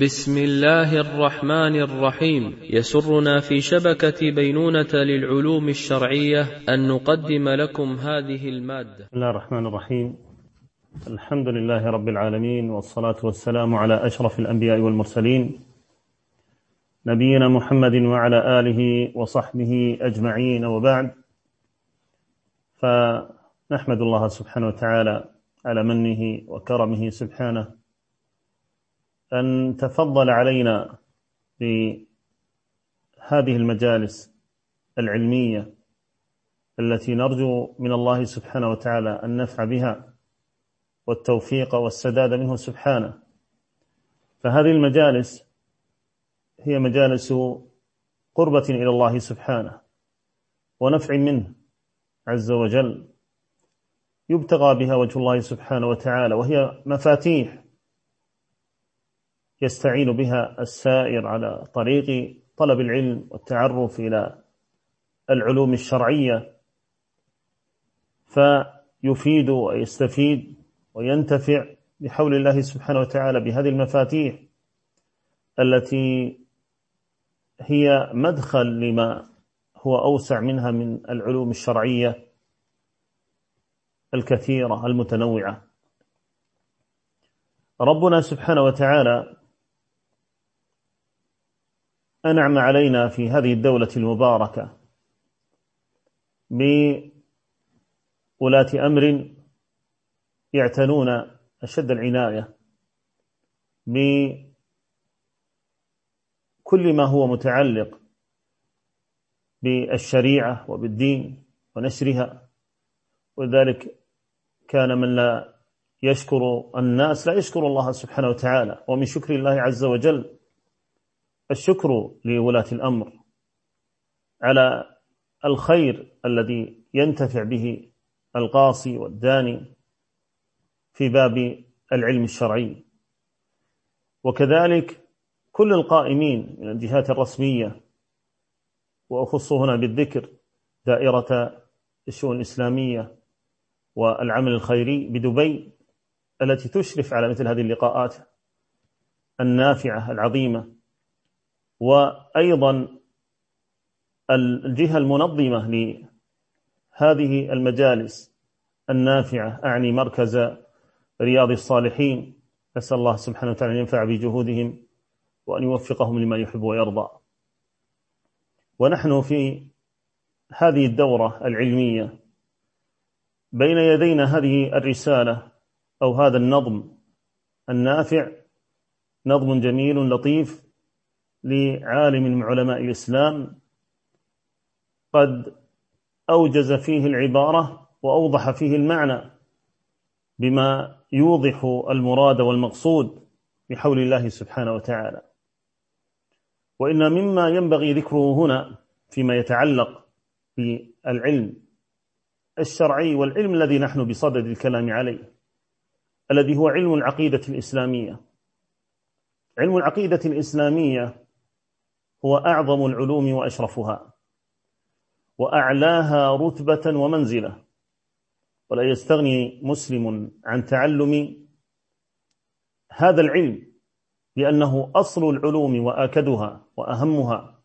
بسم الله الرحمن الرحيم. يسرنا في شبكة بينونة للعلوم الشرعية أن نقدم لكم هذه المادة. بسم الله الرحمن الرحيم. الحمد لله رب العالمين والصلاة والسلام على أشرف الأنبياء والمرسلين. نبينا محمد وعلى آله وصحبه أجمعين. وبعد فنحمد الله سبحانه وتعالى على منه وكرمه سبحانه. أن تفضل علينا بهذه المجالس العلمية التي نرجو من الله سبحانه وتعالى النفع بها والتوفيق والسداد منه سبحانه. فهذه المجالس هي مجالس قربة إلى الله سبحانه ونفع منه عز وجل. يبتغى بها وجه الله سبحانه وتعالى وهي مفاتيح يستعين بها السائر على طريق طلب العلم والتعرف إلى العلوم الشرعية. فيفيد ويستفيد وينتفع بحول الله سبحانه وتعالى بهذه المفاتيح التي هي مدخل لما هو أوسع منها من العلوم الشرعية الكثيرة المتنوعة. ربنا سبحانه وتعالى أنعم علينا في هذه الدولة المباركة بولاة أمر يعتنون أشد العناية بكل ما هو متعلق بالشريعة وبالدين ونشرها ولذلك كان من لا يشكر الناس لا يشكر الله سبحانه وتعالى ومن شكر الله عز وجل الشكر لولاة الأمر على الخير الذي ينتفع به القاصي والداني في باب العلم الشرعي. وكذلك كل القائمين من الجهات الرسمية وأخص هنا بالذكر دائرة الشؤون الإسلامية والعمل الخيري بدبي التي تشرف على مثل هذه اللقاءات النافعة العظيمة وأيضا الجهة المنظمة لهذه المجالس النافعة. أعني مركز رياض الصالحين. أسأل الله سبحانه وتعالى أن ينفع بجهودهم وأن يوفقهم لما يحب ويرضى. ونحن في هذه الدورة العلمية بين يدينا هذه الرسالة أو هذا النظم النافع. نظم جميل لطيف لعالم من علماء الإسلام قد أوجز فيه العبارة وأوضح فيه المعنى بما يوضح المراد والمقصود بحول الله سبحانه وتعالى. وإن مما ينبغي ذكره هنا فيما يتعلق بالعلم الشرعي والعلم الذي نحن بصدد الكلام عليه الذي هو علم العقيدة الإسلامية. علم العقيدة الإسلامية هو أعظم العلوم وأشرفها. وأعلاها رتبة ومنزلة. ولا يستغني مسلم عن تعلم هذا العلم لأنه أصل العلوم وآكدها وأهمها.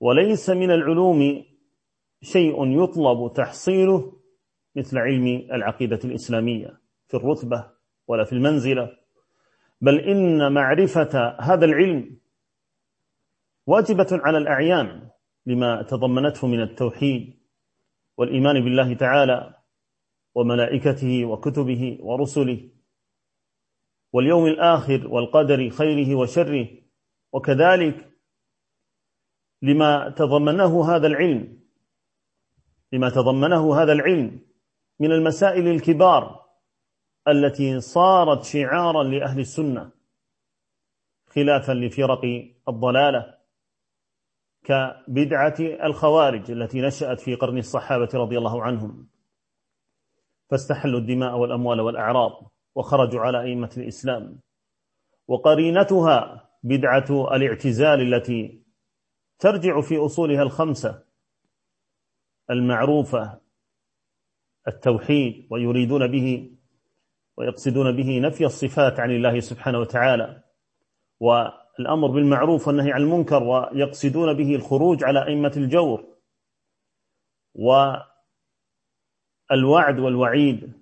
وليس من العلوم شيء يطلب تحصيله مثل علم العقيدة الإسلامية في الرتبة ولا في المنزلة. بل إن معرفة هذا العلم واجبة على الأعيان لما تضمنته من التوحيد والإيمان بالله تعالى وملائكته وكتبه ورسله واليوم الآخر والقدر خيره وشره. وكذلك لما تضمنه هذا العلم لما تضمنه هذا العلم من المسائل الكبار التي صارت شعارا لأهل السنة خلافا لفرق الضلالة كبدعة الخوارج التي نشأت في قرن الصحابة رضي الله عنهم. فاستحلوا الدماء والأموال والأعراض وخرجوا على أئمة الإسلام. وقرينتها بدعة الاعتزال التي ترجع في أصولها الخمسة المعروفة التوحيد ويريدون به ويقصدون به نفي الصفات عن الله سبحانه وتعالى. والأمر بالمعروف والنهي عن المنكر ويقصدون به الخروج على أئمة الجور والوعد والوعيد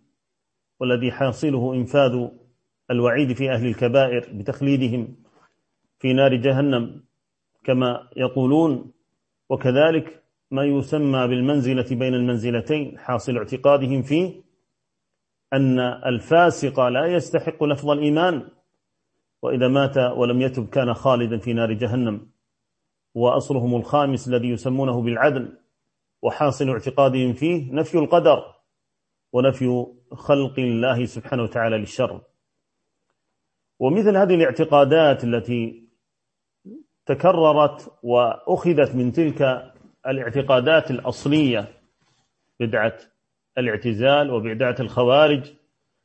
والذي حاصله إنفاذ الوعيد في أهل الكبائر بتخليدهم في نار جهنم كما يقولون. وكذلك ما يسمى بالمنزلة بين المنزلتين حاصل اعتقادهم فيه أن الفاسق لا يستحق لفظ الإيمان وإذا مات ولم يتب كان خالدا في نار جهنم. وأصلهم الخامس الذي يسمونه بالعدل وحاصل اعتقادهم فيه نفي القدر ونفي خلق الله سبحانه وتعالى للشر. ومثل هذه الاعتقادات التي تكررت وأخذت من تلك الاعتقادات الأصلية بدعة الاعتزال وبدعة الخوارج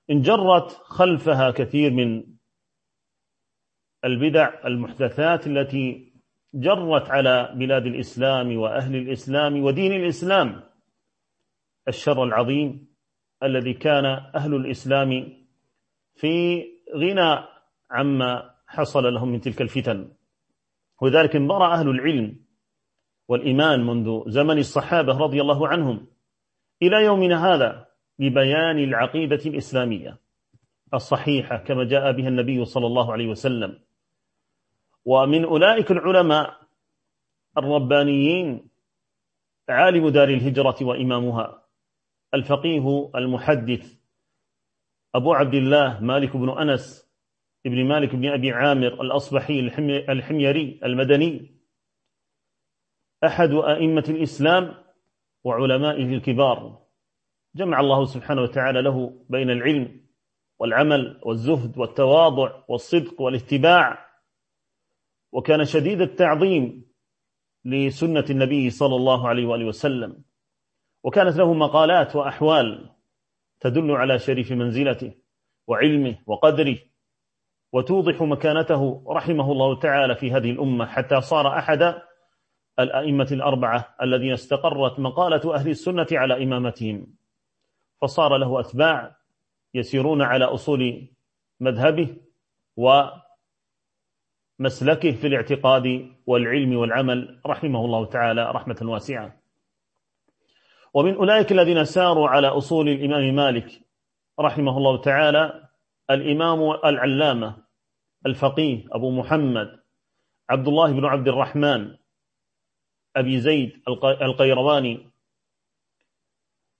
انجرت خلفها كثير من البدع المحدثات التي جرت على بلاد الإسلام وأهل الإسلام ودين الإسلام. الشر العظيم الذي كان أهل الإسلام في غنى عما حصل لهم من تلك الفتن. وذلك انبرى أهل العلم والإيمان منذ زمن الصحابة رضي الله عنهم إلى يومنا هذا ببيان العقيدة الإسلامية الصحيحة كما جاء بها النبي صلى الله عليه وسلم. ومن أولئك العلماء الربانيين عالم دار الهجرة وإمامها الفقيه المحدث أبو عبد الله مالك بن أنس ابن مالك بن أبي عامر الأصبحي الحميري المدني أحد أئمة الإسلام وعلمائه الكبار. جمع الله سبحانه وتعالى له بين العلم والعمل والزهد والتواضع والصدق والاتباع. وكان شديد التعظيم لسنة النبي صلى الله عليه وآله وسلم. وكانت له مقالات وأحوال تدل على شريف منزلته وعلمه وقدره وتوضح مكانته رحمه الله تعالى في هذه الأمة حتى صار أحد الأئمة الأربعة الذين استقرت مقالة أهل السنة على إمامتهم. فصار له أتباع يسيرون على أصول مذهبه ومسلكه في الاعتقاد والعلم والعمل رحمه الله تعالى رحمة واسعة. ومن أولئك الذين ساروا على أصول الإمام مالك رحمه الله تعالى الإمام العلامة الفقيه أبو محمد عبد الله بن عبد الرحمن أبي زيد القيرواني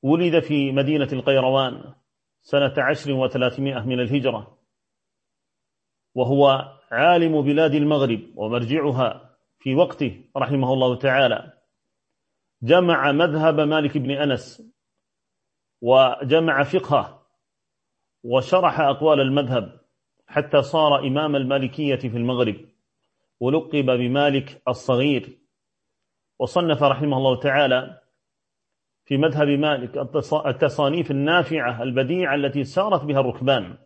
ولد في مدينة القيروان سنة عشر وثلاثمائة من الهجرة وهو عالم بلاد المغرب ومرجعها في وقته رحمه الله تعالى. جمع مذهب مالك بن أنس وجمع فقهه وشرح أقوال المذهب حتى صار إمام المالكية في المغرب. ولقب بمالك الصغير. وصنف رحمه الله تعالى في مذهب مالك التصانيف النافعة البديعة التي سارت بها الركبان.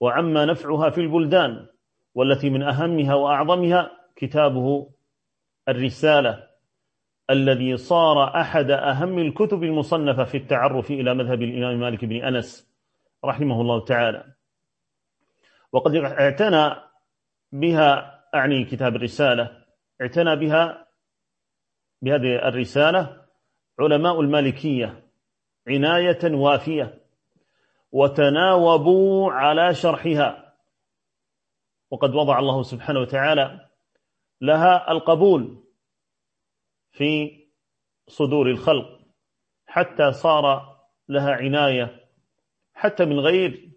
وعما نفعها في البلدان. والتي من أهمها وأعظمها كتابه الرسالة الذي صار أحد أهم الكتب المصنفة في التعرف إلى مذهب الإمام مالك بن أنس رحمه الله تعالى. وقد اعتنى بها أعني كتاب الرسالة اعتنى بها بهذه الرسالة علماء المالكية عناية وافية وتناوبوا على شرحها. وقد وضع الله سبحانه وتعالى لها القبول في صدور الخلق حتى صار لها عناية حتى من غير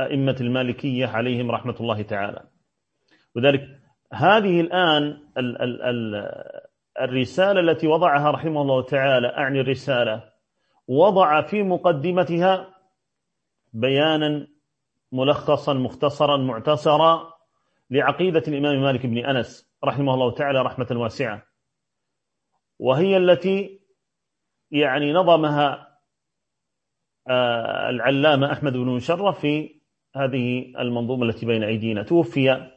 أئمة المالكية عليهم رحمة الله تعالى. وذلك هذه الآن ال ال ال الرسالة التي وضعها رحمه الله تعالى أعني الرسالة وضع في مقدمتها بيانا ملخصا مختصرا معتصرا لعقيدة الإمام مالك بن أنس رحمه الله تعالى رحمة واسعة. وهي التي يعني نظمها آه، العلامة أحمد بن مشرف في هذه المنظومة التي بين أيدينا. توفي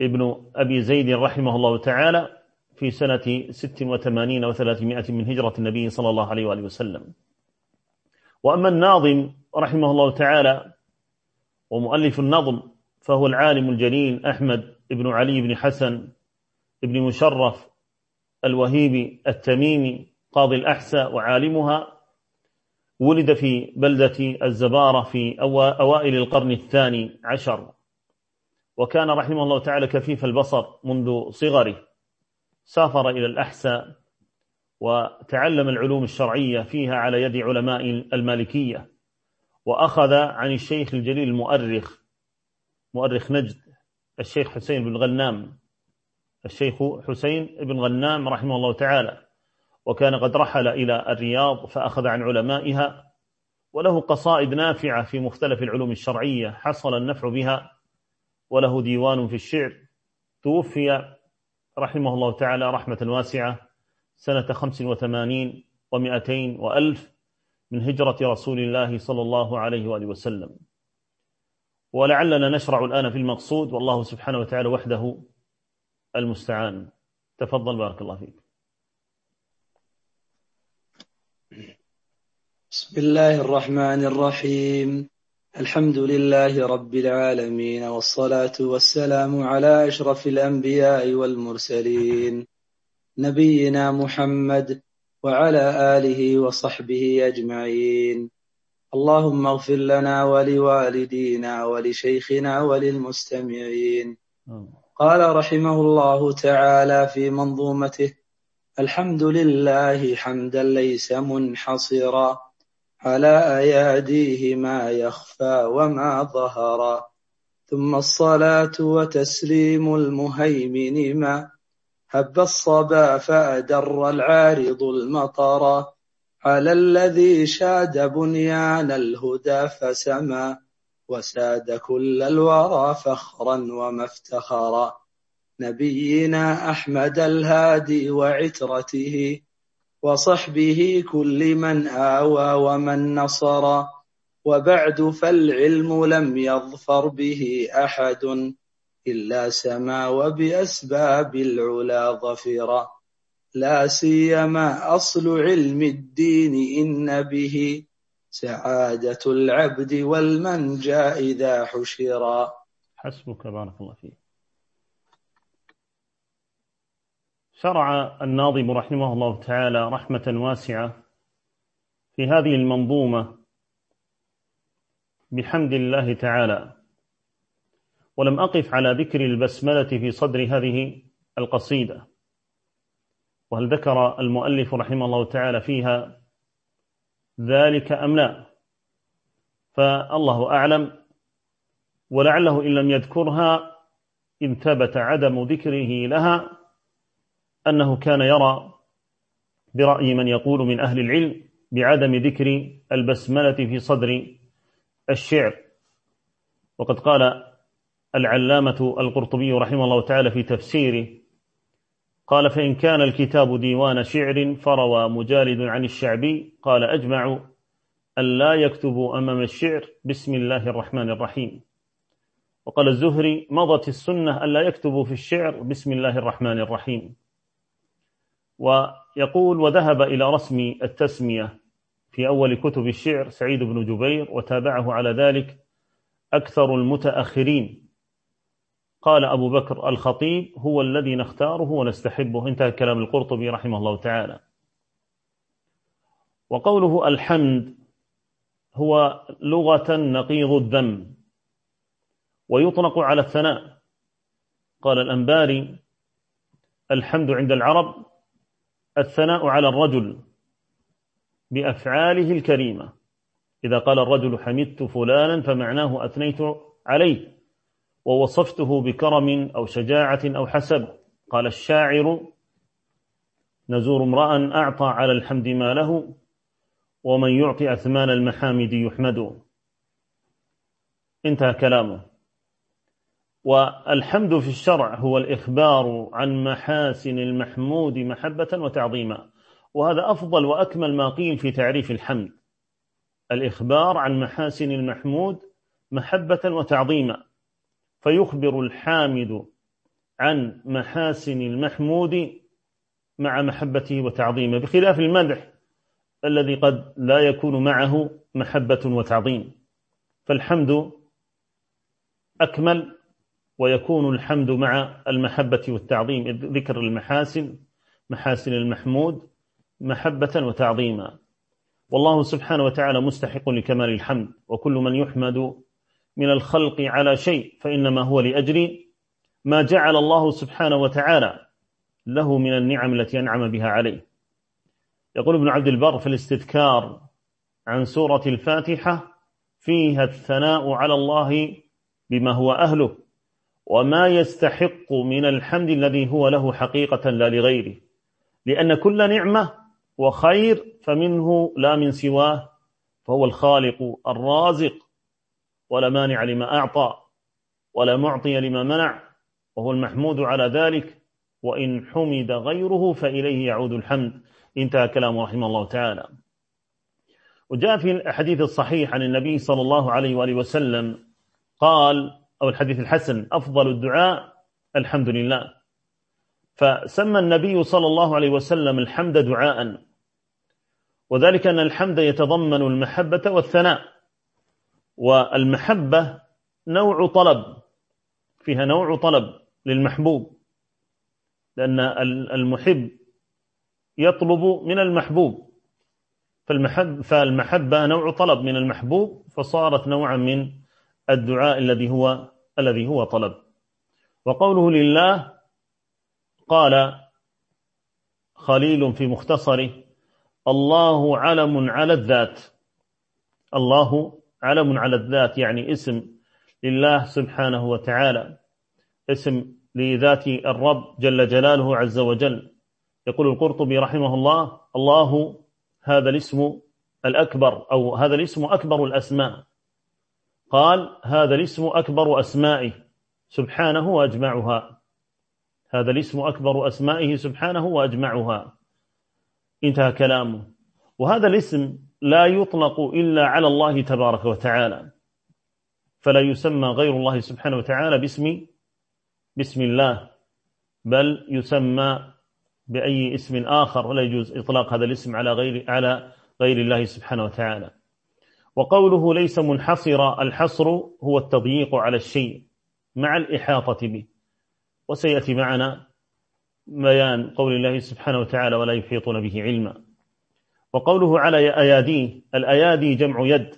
ابن أبي زيد رحمه الله تعالى في سنة ست وثمانين وثلاثمائة من هجرة النبي صلى الله عليه وآله وسلم. وأما الناظم رحمه الله تعالى ومؤلف النظم فهو العالم الجليل أحمد بن علي بن حسن بن مشرف الوهيبي التميمي قاضي الأحساء وعالمها ولد في بلدة الزبارة في أوائل القرن الثاني عشر وكان رحمه الله تعالى كفيف البصر منذ صغره سافر إلى الأحساء وتعلم العلوم الشرعية فيها على يد علماء المالكية. وأخذ عن الشيخ الجليل المؤرخ مؤرخ نجد الشيخ حسين بن غنام. الشيخ حسين بن غنام رحمه الله تعالى. وكان قد رحل إلى الرياض فأخذ عن علمائها. وله قصائد نافعة في مختلف العلوم الشرعية حصل النفع بها. وله ديوان في الشعر. توفي رحمه الله تعالى رحمة واسعة. سنة خمس وثمانين ومئتين وألف من هجرة رسول الله صلى الله عليه وآله وسلم. ولعلنا نشرع الآن في المقصود والله سبحانه وتعالى وحده المستعان. تفضل بارك الله فيك. بسم الله الرحمن الرحيم. الحمد لله رب العالمين والصلاة والسلام على أشرف الأنبياء والمرسلين. نبينا محمد وعلى آله وصحبه أجمعين. اللهم اغفر لنا ولوالدينا ولشيخنا وللمستمعين. قال رحمه الله تعالى في منظومته الحمد لله حمدا ليس منحصرا على أياديه ما يخفى وما ظهر ثم الصلاة وتسليم المهيمن ما هب الصبا فأدر العارض المطر. على الذي شاد بنيان الهدى فسما وساد كل الورى فخرا ومفتخرا نبينا أحمد الهادي وعترته وصحبه كل من آوى ومن نصر. وبعد فالعلم لم يظفر به أحد. إلا سما وبأسباب العلا ظفرا لا سيما أصل علم الدين إن به سعادة العبد والمنجى إذا حشرا حسبك بارك الله فيك. شرع الناظم رحمه الله تعالى رحمة واسعة في هذه المنظومة بحمد الله تعالى. ولم أقف على ذكر البسملة في صدر هذه القصيدة. وهل ذكر المؤلف رحمه الله تعالى فيها ذلك أم لا؟ فالله أعلم ولعله إن لم يذكرها إن ثبت عدم ذكره لها أنه كان يرى برأي من يقول من أهل العلم بعدم ذكر البسملة في صدر الشعر. وقد قال العلامة القرطبي رحمه الله تعالى في تفسيره قال فإن كان الكتاب ديوان شعر فروى مجالد عن الشعبي قال أجمع أن لا يكتبوا أمام الشعر بسم الله الرحمن الرحيم. وقال الزهري مضت السنة أن لا يكتبوا في الشعر بسم الله الرحمن الرحيم. ويقول وذهب إلى رسم التسمية في أول كتب الشعر سعيد بن جبير وتابعه على ذلك أكثر المتأخرين قال أبو بكر الخطيب هو الذي نختاره ونستحبه. انتهى كلام القرطبي رحمه الله تعالى. وقوله الحمد هو لغة نقيض الذم ويطلق على الثناء. قال الأنباري الحمد عند العرب الثناء على الرجل بأفعاله الكريمة. إذا قال الرجل حمدت فلانا فمعناه أثنيت عليه. ووصفته بكرم أو شجاعة أو حسب. قال الشاعر نزور امرأ أعطى على الحمد ما له ومن يعطي أثمان المحامد يحمد. انتهى كلامه. والحمد في الشرع هو الإخبار عن محاسن المحمود محبة وتعظيما. وهذا أفضل وأكمل ما قيل في تعريف الحمد. الإخبار عن محاسن المحمود محبة وتعظيما. فيخبر الحامد عن محاسن المحمود مع محبته وتعظيمه بخلاف المدح الذي قد لا يكون معه محبة وتعظيم. فالحمد أكمل ويكون الحمد مع المحبة والتعظيم ذكر المحاسن محاسن المحمود محبة وتعظيما. والله سبحانه وتعالى مستحق لكمال الحمد وكل من يحمد من الخلق على شيء فإنما هو لأجل ما جعل الله سبحانه وتعالى له من النعم التي أنعم بها عليه. يقول ابن عبد البر في الاستذكار عن سورة الفاتحة فيها الثناء على الله بما هو أهله وما يستحق من الحمد الذي هو له حقيقة لا لغيره. لأن كل نعمة وخير فمنه لا من سواه فهو الخالق الرازق. ولا مانع لما أعطى ولا معطي لما منع وهو المحمود على ذلك وإن حمد غيره فإليه يعود الحمد. انتهى كلامه رحمه الله تعالى. وجاء في الحديث الصحيح عن النبي صلى الله عليه وآله وسلم قال أو الحديث الحسن أفضل الدعاء الحمد لله. فسمى النبي صلى الله عليه وسلم الحمد دعاء وذلك أن الحمد يتضمن المحبة والثناء. والمحبة نوع طلب فيها نوع طلب للمحبوب لأن المحب يطلب من المحبوب. فالمحب فالمحبة نوع طلب من المحبوب فصارت نوعا من الدعاء الذي هو الذي هو طلب. وقوله لله قال خليل في مختصره الله علم على الذات الله علم على الذات يعني اسم لله سبحانه وتعالى اسم لذات الرب جل جلاله عز وجل. يقول القرطبي رحمه الله الله هذا الاسم الأكبر أو هذا الاسم أكبر الأسماء. قال هذا الاسم أكبر أسمائه سبحانه وأجمعها. هذا الاسم أكبر أسمائه سبحانه وأجمعها. انتهى كلامه. وهذا الاسم لا يطلق إلا على الله تبارك وتعالى. فلا يسمى غير الله سبحانه وتعالى باسم بسم الله بل يسمى بأي اسم آخر ولا يجوز إطلاق هذا الاسم على غير على غير الله سبحانه وتعالى. وقوله ليس منحصر الحصر هو التضييق على الشيء مع الإحاطة به. وسيأتي معنا بيان قول الله سبحانه وتعالى ولا يحيطون به علما. وقوله على أياديه الأيادي جمع يد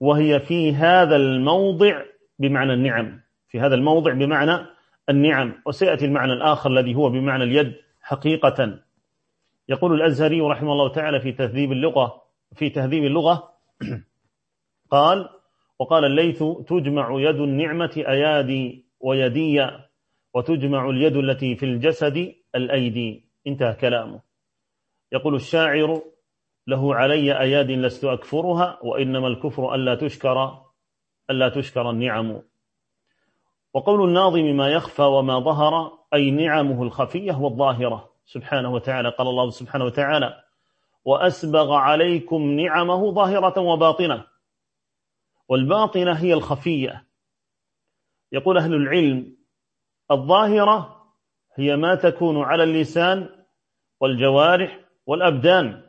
وهي في هذا الموضع بمعنى النعم في هذا الموضع بمعنى النعم وسيأتي المعنى الآخر الذي هو بمعنى اليد حقيقة. يقول الأزهري رحمه الله تعالى في تهذيب اللغة في تهذيب اللغة قال وقال الليث تجمع يد النعمة أيادي ويدي وتجمع اليد التي في الجسد الأيدي انتهى كلامه. يقول الشاعر له علي أياد لست أكفرها وإنما الكفر ألا تشكر ألا تشكر النعم. وقول الناظم ما يخفى وما ظهر أي نعمه الخفية والظاهرة. سبحانه وتعالى قال الله سبحانه وتعالى وأسبغ عليكم نعمه ظاهرة وباطنة والباطنة هي الخفية. يقول أهل العلم الظاهرة هي ما تكون على اللسان والجوارح والأبدان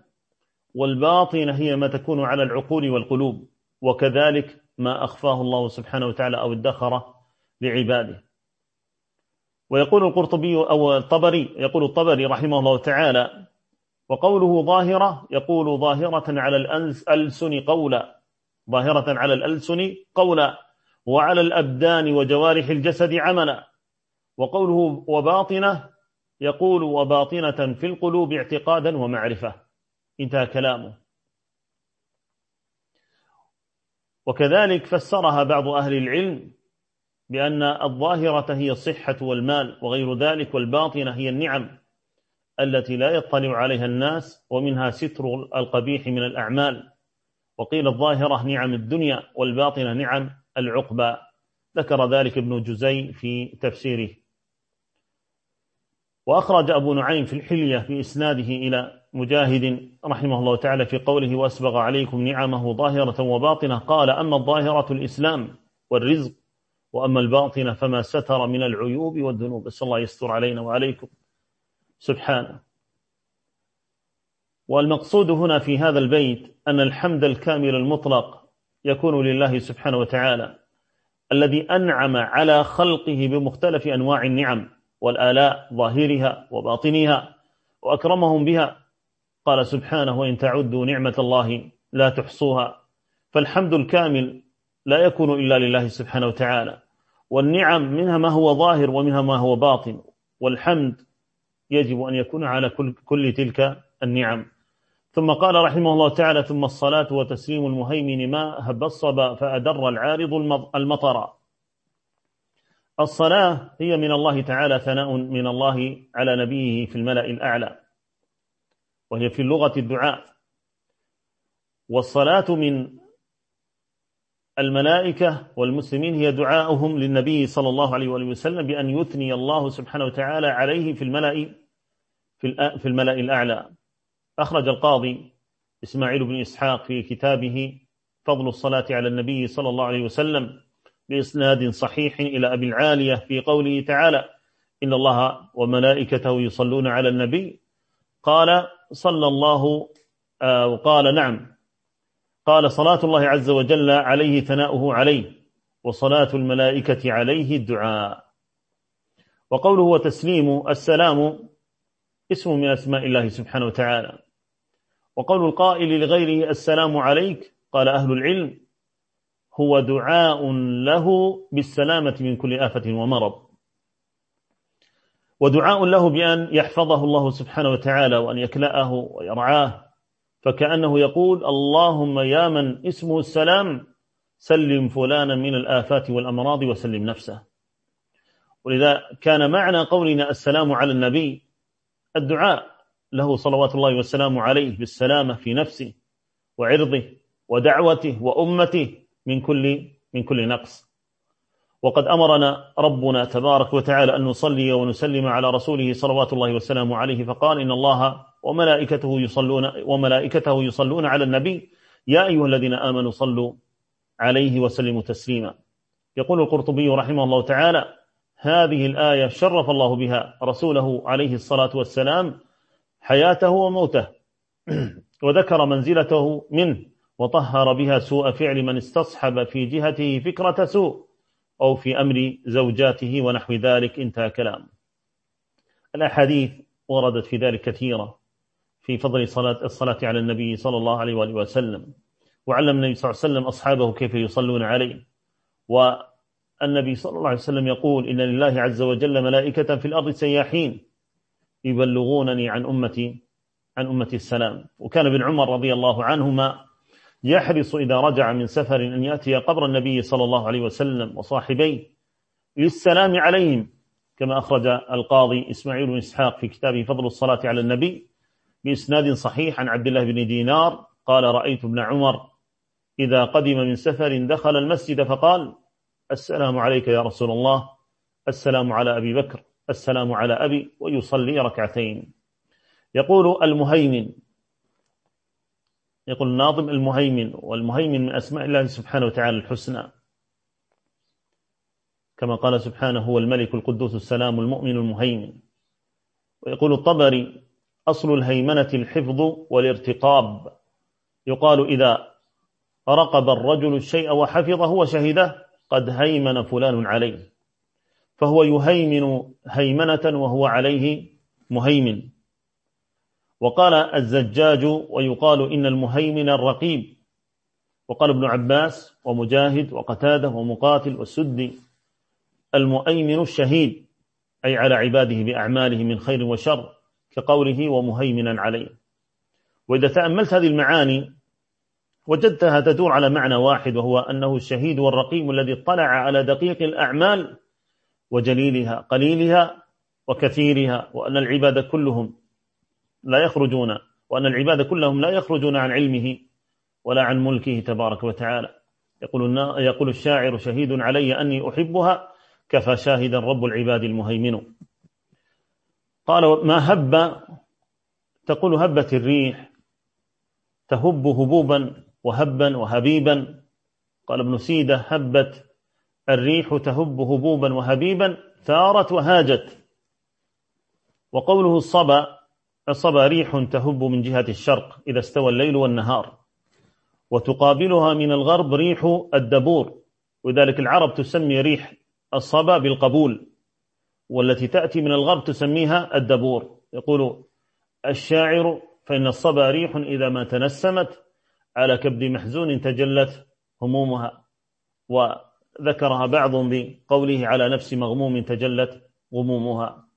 والباطنة هي ما تكون على العقول والقلوب وكذلك ما أخفاه الله سبحانه وتعالى أو ادخر لعباده. ويقول القرطبي أو الطبري يقول الطبري رحمه الله تعالى وقوله ظاهرة يقول ظاهرة على الألسن قولا ظاهرة على الألسن قولا وعلى الأبدان وجوارح الجسد عملا وقوله وباطنة يقول وباطنة في القلوب اعتقادا ومعرفة. انتهى كلامه. وكذلك فسرها بعض أهل العلم بأن الظاهرة هي الصحة والمال وغير ذلك والباطنة هي النعم التي لا يطلع عليها الناس ومنها ستر القبيح من الأعمال. وقيل الظاهرة نعم الدنيا والباطنة نعم العقبى. ذكر ذلك ابن جزي في تفسيره. وأخرج أبو نعيم في الحلية بإسناده إلى مجاهد رحمه الله تعالى في قوله وأسبغ عليكم نعمه ظاهرة وباطنة. قال أما الظاهرة الإسلام والرزق وأما الباطنة فما ستر من العيوب والذنوب. بس الله يستر علينا وعليكم. سبحانه. والمقصود هنا في هذا البيت أن الحمد الكامل المطلق يكون لله سبحانه وتعالى الذي أنعم على خلقه بمختلف أنواع النعم. والآلاء ظاهرها وباطنها وأكرمهم بها. قال سبحانه وإن تعدوا نعمة الله لا تحصوها فالحمد الكامل لا يكون إلا لله سبحانه وتعالى. والنعم منها ما هو ظاهر ومنها ما هو باطن. والحمد يجب أن يكون على كل, كل تلك النعم. ثم قال رحمه الله تعالى ثم الصلاة وتسليم المهيمن ما هب الصبا فأدر العارض المطر. الصلاة هي من الله تعالى ثناء من الله على نبيه في الملأ الأعلى وهي في اللغة الدعاء. والصلاة من الملائكة والمسلمين هي دعاؤهم للنبي صلى الله عليه وسلم بأن يثني الله سبحانه وتعالى عليه في الملأ في الملأ الأعلى. أخرج القاضي إسماعيل بن إسحاق في كتابه فضل الصلاة على النبي صلى الله عليه وسلم. بإسناد صحيح إلى أبي العالية في قوله تعالى إن الله وملائكته يصلون على النبي. قال صلى الله آه وقال نعم. قال صلاة الله عز وجل عليه ثناؤه عليه وصلاة الملائكة عليه الدعاء. وقوله وتسليم السلام اسم من أسماء الله سبحانه وتعالى. وقول القائل لغيره السلام عليك قال أهل العلم هو دعاء له بالسلامة من كل آفة ومرض. ودعاء له بأن يحفظه الله سبحانه وتعالى وأن يكلأه ويرعاه. فكأنه يقول اللهم يا من اسمه السلام سلم فلانا من الآفات والأمراض وسلم نفسه. ولذا كان معنى قولنا السلام على النبي الدعاء له صلوات الله والسلام عليه بالسلامة في نفسه وعرضه ودعوته وأمته من كل من كل نقص. وقد أمرنا ربنا تبارك وتعالى أن نصلي ونسلم على رسوله صلوات الله والسلام عليه فقال إن الله وملائكته يصلون وملائكته يصلون على النبي. يا أيها الذين آمنوا صلوا عليه وسلموا تسليما. يقول القرطبي رحمه الله تعالى هذه الآية شرف الله بها رسوله عليه الصلاة والسلام حياته وموته. وذكر منزلته منه وطهر بها سوء فعل من استصحب في جهته فكرة سوء أو في أمر زوجاته ونحو ذلك انتهى كلام. الأحاديث وردت في ذلك كثيرة في فضل صلاة الصلاة على النبي صلى الله عليه وآله وسلم. وعلم النبي صلى الله عليه وسلم أصحابه كيف يصلون عليه. والنبي صلى الله عليه وسلم يقول إن لله عز وجل ملائكة في الأرض سياحين يبلغونني عن أمتي عن أمتي السلام. وكان ابن عمر رضي الله عنهما يحرص إذا رجع من سفر أن يأتي قبر النبي صلى الله عليه وسلم وصاحبيه للسلام عليهم كما أخرج القاضي إسماعيل بن إسحاق في كتابه فضل الصلاة على النبي بإسناد صحيح عن عبد الله بن دينار قال رأيت ابن عمر إذا قدم من سفر دخل المسجد فقال السلام عليك يا رسول الله السلام على أبي بكر السلام على أبي ويصلي ركعتين يقول المهيمن يقول الناظم المهيمن والمهيمن من أسماء الله سبحانه وتعالى الحسنى. كما قال سبحانه هو الملك القدوس السلام المؤمن المهيمن. ويقول الطبري أصل الهيمنة الحفظ والارتقاب. يقال إذا رقب الرجل الشيء وحفظه وشهده قد هيمن فلان عليه. فهو يهيمن هيمنة وهو عليه مهيمن. وقال الزجاج ويقال إن المهيمن الرقيب. وقال ابن عباس ومجاهد وقتادة ومقاتل والسدي المؤيمن الشهيد أي على عباده بأعماله من خير وشر كقوله ومهيمنا عليه. وإذا تأملت هذه المعاني وجدتها تدور على معنى واحد وهو أنه الشهيد والرقيب الذي اطلع على دقيق الأعمال وجليلها قليلها وكثيرها وأن العباد كلهم لا يخرجون وأن العباد كلهم لا يخرجون عن علمه ولا عن ملكه تبارك وتعالى. يقول, يقول الشاعر شهيد علي أني أحبها كفى شاهدا رب العباد المهيمن. قال ما هب تقول هبت الريح تهب هبوبا وهبا وهبيبا. قال ابن سيدة هبت الريح تهب هبوبا وهبيبا ثارت وهاجت. وقوله الصبا الصبا ريح تهب من جهة الشرق إذا استوى الليل والنهار وتقابلها من الغرب ريح الدبور وذلك العرب تسمي ريح الصبا بالقبول والتي تأتي من الغرب تسميها الدبور. يقول الشاعر فإن الصبا ريح إذا ما تنسمت على كبد محزون تجلت همومها. وذكرها بعض بقوله على نفس مغموم تجلت غمومها.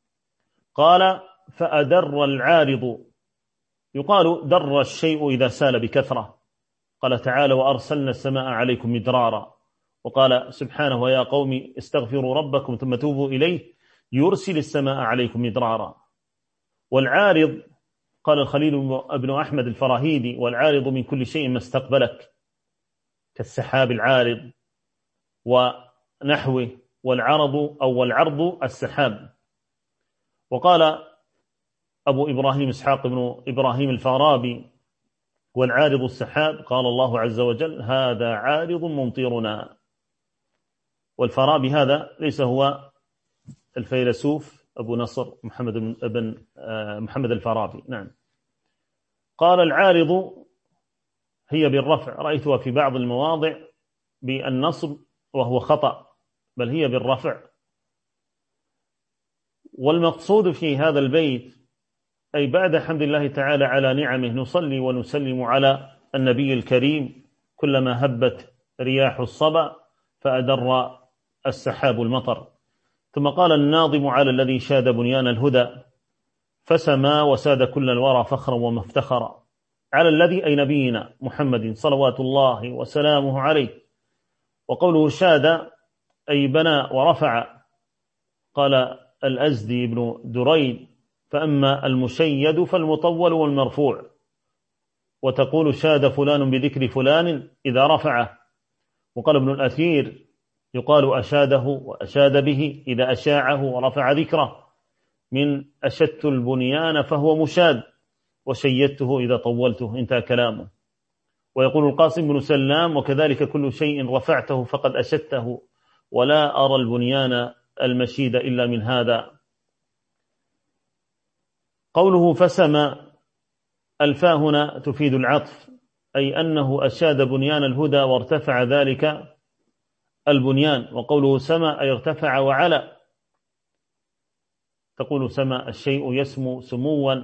قال فأدر العارض. يقال در الشيء إذا سال بكثرة. قال تعالى وأرسلنا السماء عليكم مدرارا. وقال سبحانه ويا قوم استغفروا ربكم ثم توبوا إليه. يرسل السماء عليكم مدرارا. والعارض قال الخليل ابن أحمد الفراهيدي والعارض من كل شيء ما استقبلك. كالسحاب العارض ونحوه والعرض أو العرض السحاب. وقال أبو إبراهيم إسحاق بن إبراهيم الفارابي والعارض السحاب قال الله عز وجل هذا عارض ممطرنا. والفارابي هذا ليس هو الفيلسوف أبو نصر محمد بن آه، محمد الفارابي. نعم. قال العارض هي بالرفع. رأيتها في بعض المواضع بالنصب وهو خطأ بل هي بالرفع. والمقصود في هذا البيت أي بعد حمد الله تعالى على نعمه نصلي ونسلم على النبي الكريم. كلما هبت رياح الصبا فأدر السحاب المطر. ثم قال الناظم على الذي شاد بنيان الهدى فسما وساد كل الورى فخرا ومفتخرا. على الذي أي نبينا محمد صلوات الله وسلامه عليه. وقوله شاد أي بنى ورفع قال الأزدي بن دريد. فأما المشيد فالمطول والمرفوع. وتقول شاد فلان بذكر فلان إذا رفعه. وقال ابن الأثير يقال أشاده وأشاد به إذا أشاعه ورفع ذكره. من أشدت البنيان فهو مشاد وشيدته إذا طولته انتهى كلامه. ويقول القاسم بن سلام وكذلك كل شيء رفعته فقد أشدته. ولا أرى البنيان المشيد إلا من هذا. قوله فسم الفاء هنا تفيد العطف أي أنه أشاد بنيان الهدى وارتفع ذلك البنيان وقوله سما أي ارتفع وعلى. تقول سما الشيء يسمو سموا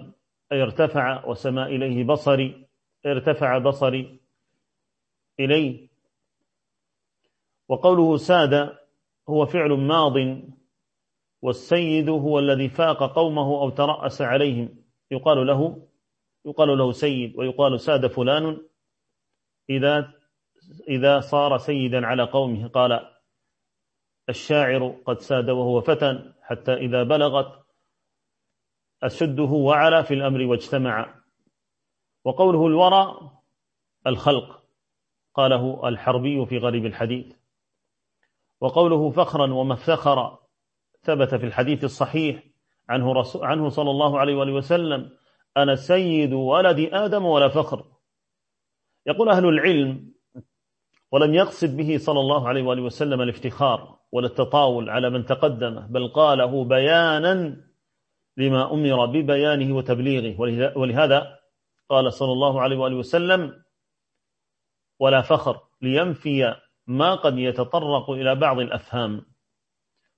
أي ارتفع وسما إليه بصري ارتفع بصري إليه. وقوله ساد هو فعل ماض والسيد هو الذي فاق قومه أو ترأس عليهم. يقال له يقال له سيد ويقال ساد فلان إذا إذا صار سيدا على قومه. قال الشاعر قد ساد وهو فتى حتى إذا بلغت أشده وعلى في الأمر واجتمع. وقوله الورى الخلق. قاله الحربي في غريب الحديث. وقوله فخرا ومفتخرا ثبت في الحديث الصحيح عنه, رسول عنه صلى الله عليه وآله وسلم أنا سيد ولد آدم ولا فخر. يقول أهل العلم ولم يقصد به صلى الله عليه وآله وسلم الافتخار ولا التطاول على من تقدمه بل قاله بيانا لما أمر ببيانه وتبليغه. ولهذا قال صلى الله عليه وآله وسلم ولا فخر لينفي ما قد يتطرق إلى بعض الأفهام.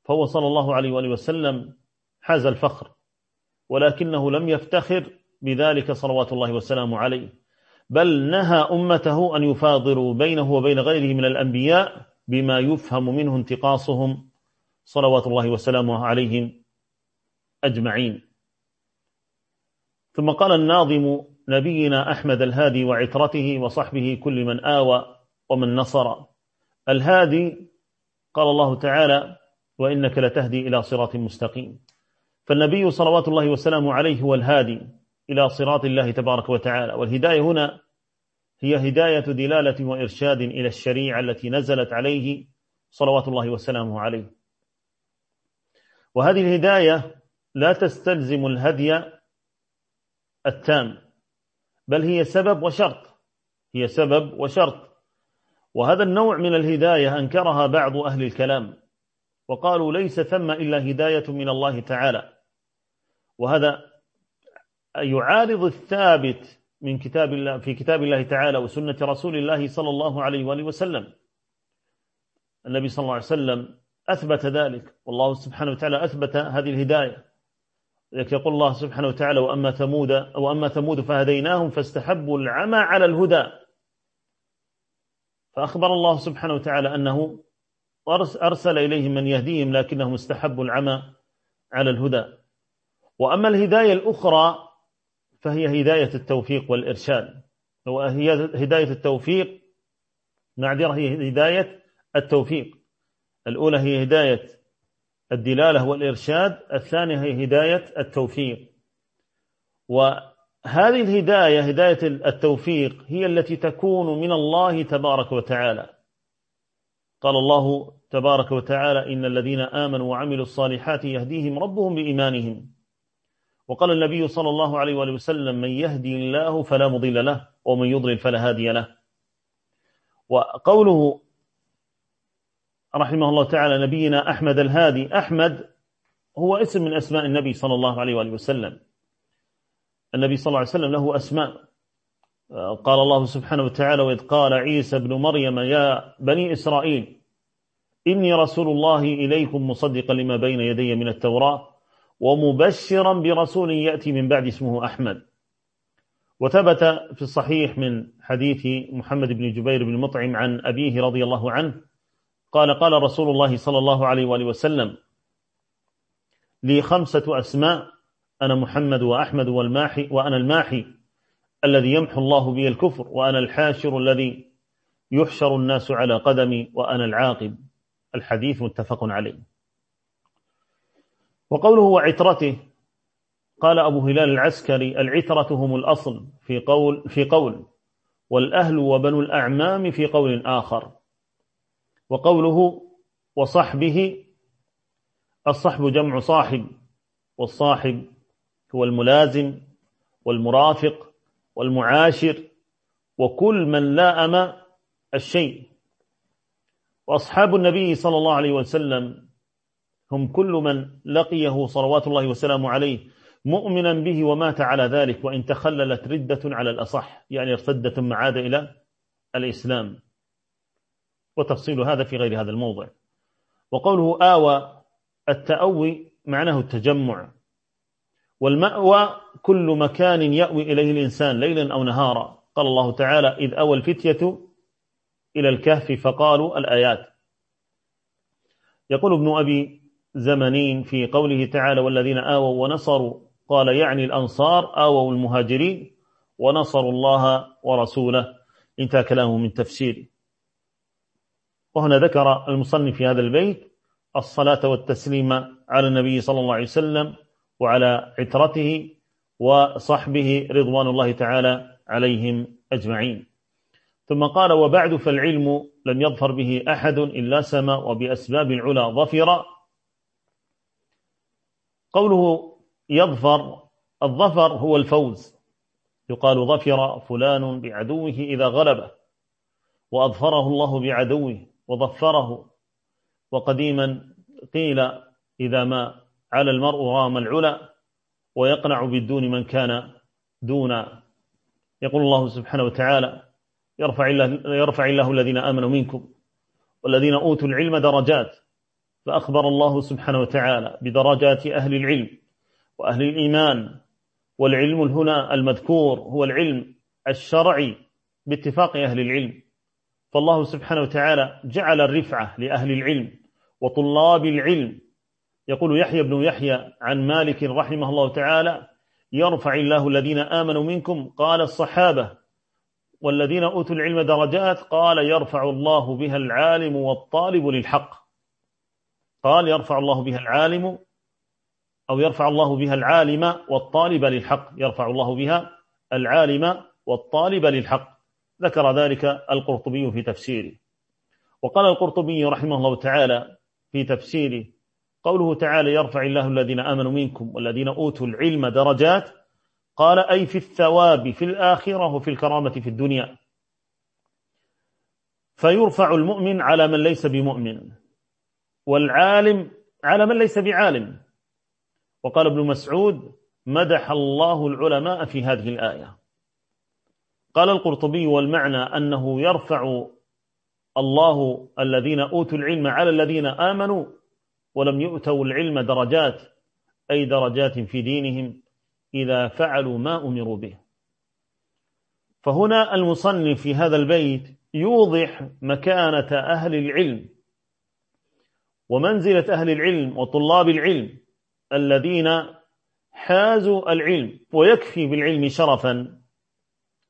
فهو صلى الله عليه وآله وسلم حاز الفخر ولكنه لم يفتخر بذلك صلوات الله وسلامه عليه بل نهى أمته أن يفاضلوا بينه وبين غيره من الأنبياء بما يفهم منه انتقاصهم صلوات الله وسلامه عليهم أجمعين. ثم قال الناظم نبينا أحمد الهادي وعترته وصحبه كل من آوى ومن نصر. الهادي قال الله تعالى وإنك لتهدي إلى صراط مستقيم. فالنبي صلوات الله وسلامه عليه هو الهادي إلى صراط الله تبارك وتعالى. والهداية هنا هي هداية دلالة وإرشاد إلى الشريعة التي نزلت عليه صلوات الله وسلامه عليه. وهذه الهداية لا تستلزم الهدي التام بل هي سبب وشرط. هي سبب وشرط. وهذا النوع من الهداية أنكرها بعض أهل الكلام. وقالوا ليس ثم إلا هداية من الله تعالى. وهذا يعارض الثابت من كتاب الله في كتاب الله تعالى وسنة رسول الله صلى الله عليه وآله وسلم. النبي صلى الله عليه وسلم أثبت ذلك والله سبحانه وتعالى أثبت هذه الهداية. لذلك يقول الله سبحانه وتعالى وأما ثمود وأما ثمود فهديناهم فاستحبوا العمى على الهدى. فأخبر الله سبحانه وتعالى أنه أرسل إليهم من يهديهم لكنهم استحبوا العمى على الهدى. وأما الهداية الأخرى فهي هداية التوفيق والإرشاد. وهي هداية التوفيق معذرة هي هداية التوفيق. الأولى هي هداية الدلالة والإرشاد الثانية هي هداية التوفيق. وهذه الهداية هداية التوفيق هي التي تكون من الله تبارك وتعالى. قال الله تبارك وتعالى إن الذين آمنوا وعملوا الصالحات يهديهم ربهم بإيمانهم. وقال النبي صلى الله عليه وآله وسلم من يهدي الله فلا مضل له ومن يضلل فلا هادي له. وقوله رحمه الله تعالى نبينا أحمد الهادي أحمد هو اسم من أسماء النبي صلى الله عليه وآله وسلم. النبي صلى الله عليه وسلم له أسماء. قال الله سبحانه وتعالى وإذ قال عيسى بن مريم يا بني إسرائيل إني رسول الله إليكم مصدقا لما بين يدي من التوراة ومبشرا برسول يأتي من بعد اسمه أحمد. وثبت في الصحيح من حديث محمد بن جبير بن مطعم عن أبيه رضي الله عنه قال قال رسول الله صلى الله عليه وآله وسلم لي خمسة أسماء أنا محمد وأحمد والماحي وأنا الماحي الذي يمحو الله بي الكفر وأنا الحاشر الذي يحشر الناس على قدمي وأنا العاقب. الحديث متفق عليه. وقوله وعترته قال أبو هلال العسكري العترة هم الأصل في قول, في قول والأهل وبنو الأعمام في قول آخر. وقوله وصحبه الصحب جمع صاحب والصاحب هو الملازم والمرافق. والمعاشر وكل من لاءم الشيء. وأصحاب النبي صلى الله عليه وسلم هم كل من لقيه صلوات الله وسلامه عليه مؤمنا به ومات على ذلك وإن تخللت ردة على الأصح يعني ارتد ثم عاد إلى الإسلام. وتفصيل هذا في غير هذا الموضع. وقوله آوى التأوي معناه التجمع. والمأوى كل مكان يأوي إليه الإنسان ليلا أو نهارا. قال الله تعالى إذ أوى الفتية إلى الكهف فقالوا الآيات. يقول ابن أبي زمنين في قوله تعالى والذين آووا ونصروا. قال يعني الأنصار آووا المهاجرين ونصروا الله ورسوله. انتهى كلامه من تفسيره وهنا ذكر المصنف في هذا البيت الصلاة والتسليم على النبي صلى الله عليه وسلم وعلى عترته وصحبه رضوان الله تعالى عليهم أجمعين. ثم قال وبعد فالعلم لم يظفر به أحد إلا سما وبأسباب العلا ظفر. قوله يظفر الظفر هو الفوز. يقال ظفر فلان بعدوه إذا غلبه وأظفره الله بعدوه وظفره. وقديما قيل إذا ما على المرء رام العلا ويقنع بالدون من كان دونا. يقول الله سبحانه وتعالى يرفع الله, يرفع الله الذين آمنوا منكم والذين أوتوا العلم درجات. فأخبر الله سبحانه وتعالى بدرجات أهل العلم وأهل الإيمان. والعلم هنا المذكور هو العلم الشرعي باتفاق أهل العلم. فالله سبحانه وتعالى جعل الرفعة لأهل العلم وطلاب العلم يقول يحيى بن يحيى عن مالك رحمه الله تعالى يرفع الله الذين آمنوا منكم قال الصحابة والذين أوتوا العلم درجات قال يرفع الله بها العالم والطالب للحق قال يرفع الله بها العالم أو يرفع الله بها العالم والطالب للحق يرفع الله بها العالم والطالب للحق ذكر ذلك القرطبي في تفسيره. وقال القرطبي رحمه الله تعالى في تفسيره قوله تعالى يرفع الله الذين آمنوا منكم والذين أوتوا العلم درجات. قال أي في الثواب في الآخرة وفي الكرامة في الدنيا. فيرفع المؤمن على من ليس بمؤمن والعالم على من ليس بعالم. وقال ابن مسعود مدح الله العلماء في هذه الآية. قال القرطبي والمعنى أنه يرفع الله الذين أوتوا العلم على الذين آمنوا ولم يؤتوا العلم درجات أي درجات في دينهم إذا فعلوا ما أمروا به. فهنا المصنف في هذا البيت يوضح مكانة أهل العلم ومنزلة أهل العلم وطلاب العلم الذين حازوا العلم ويكفي بالعلم شرفا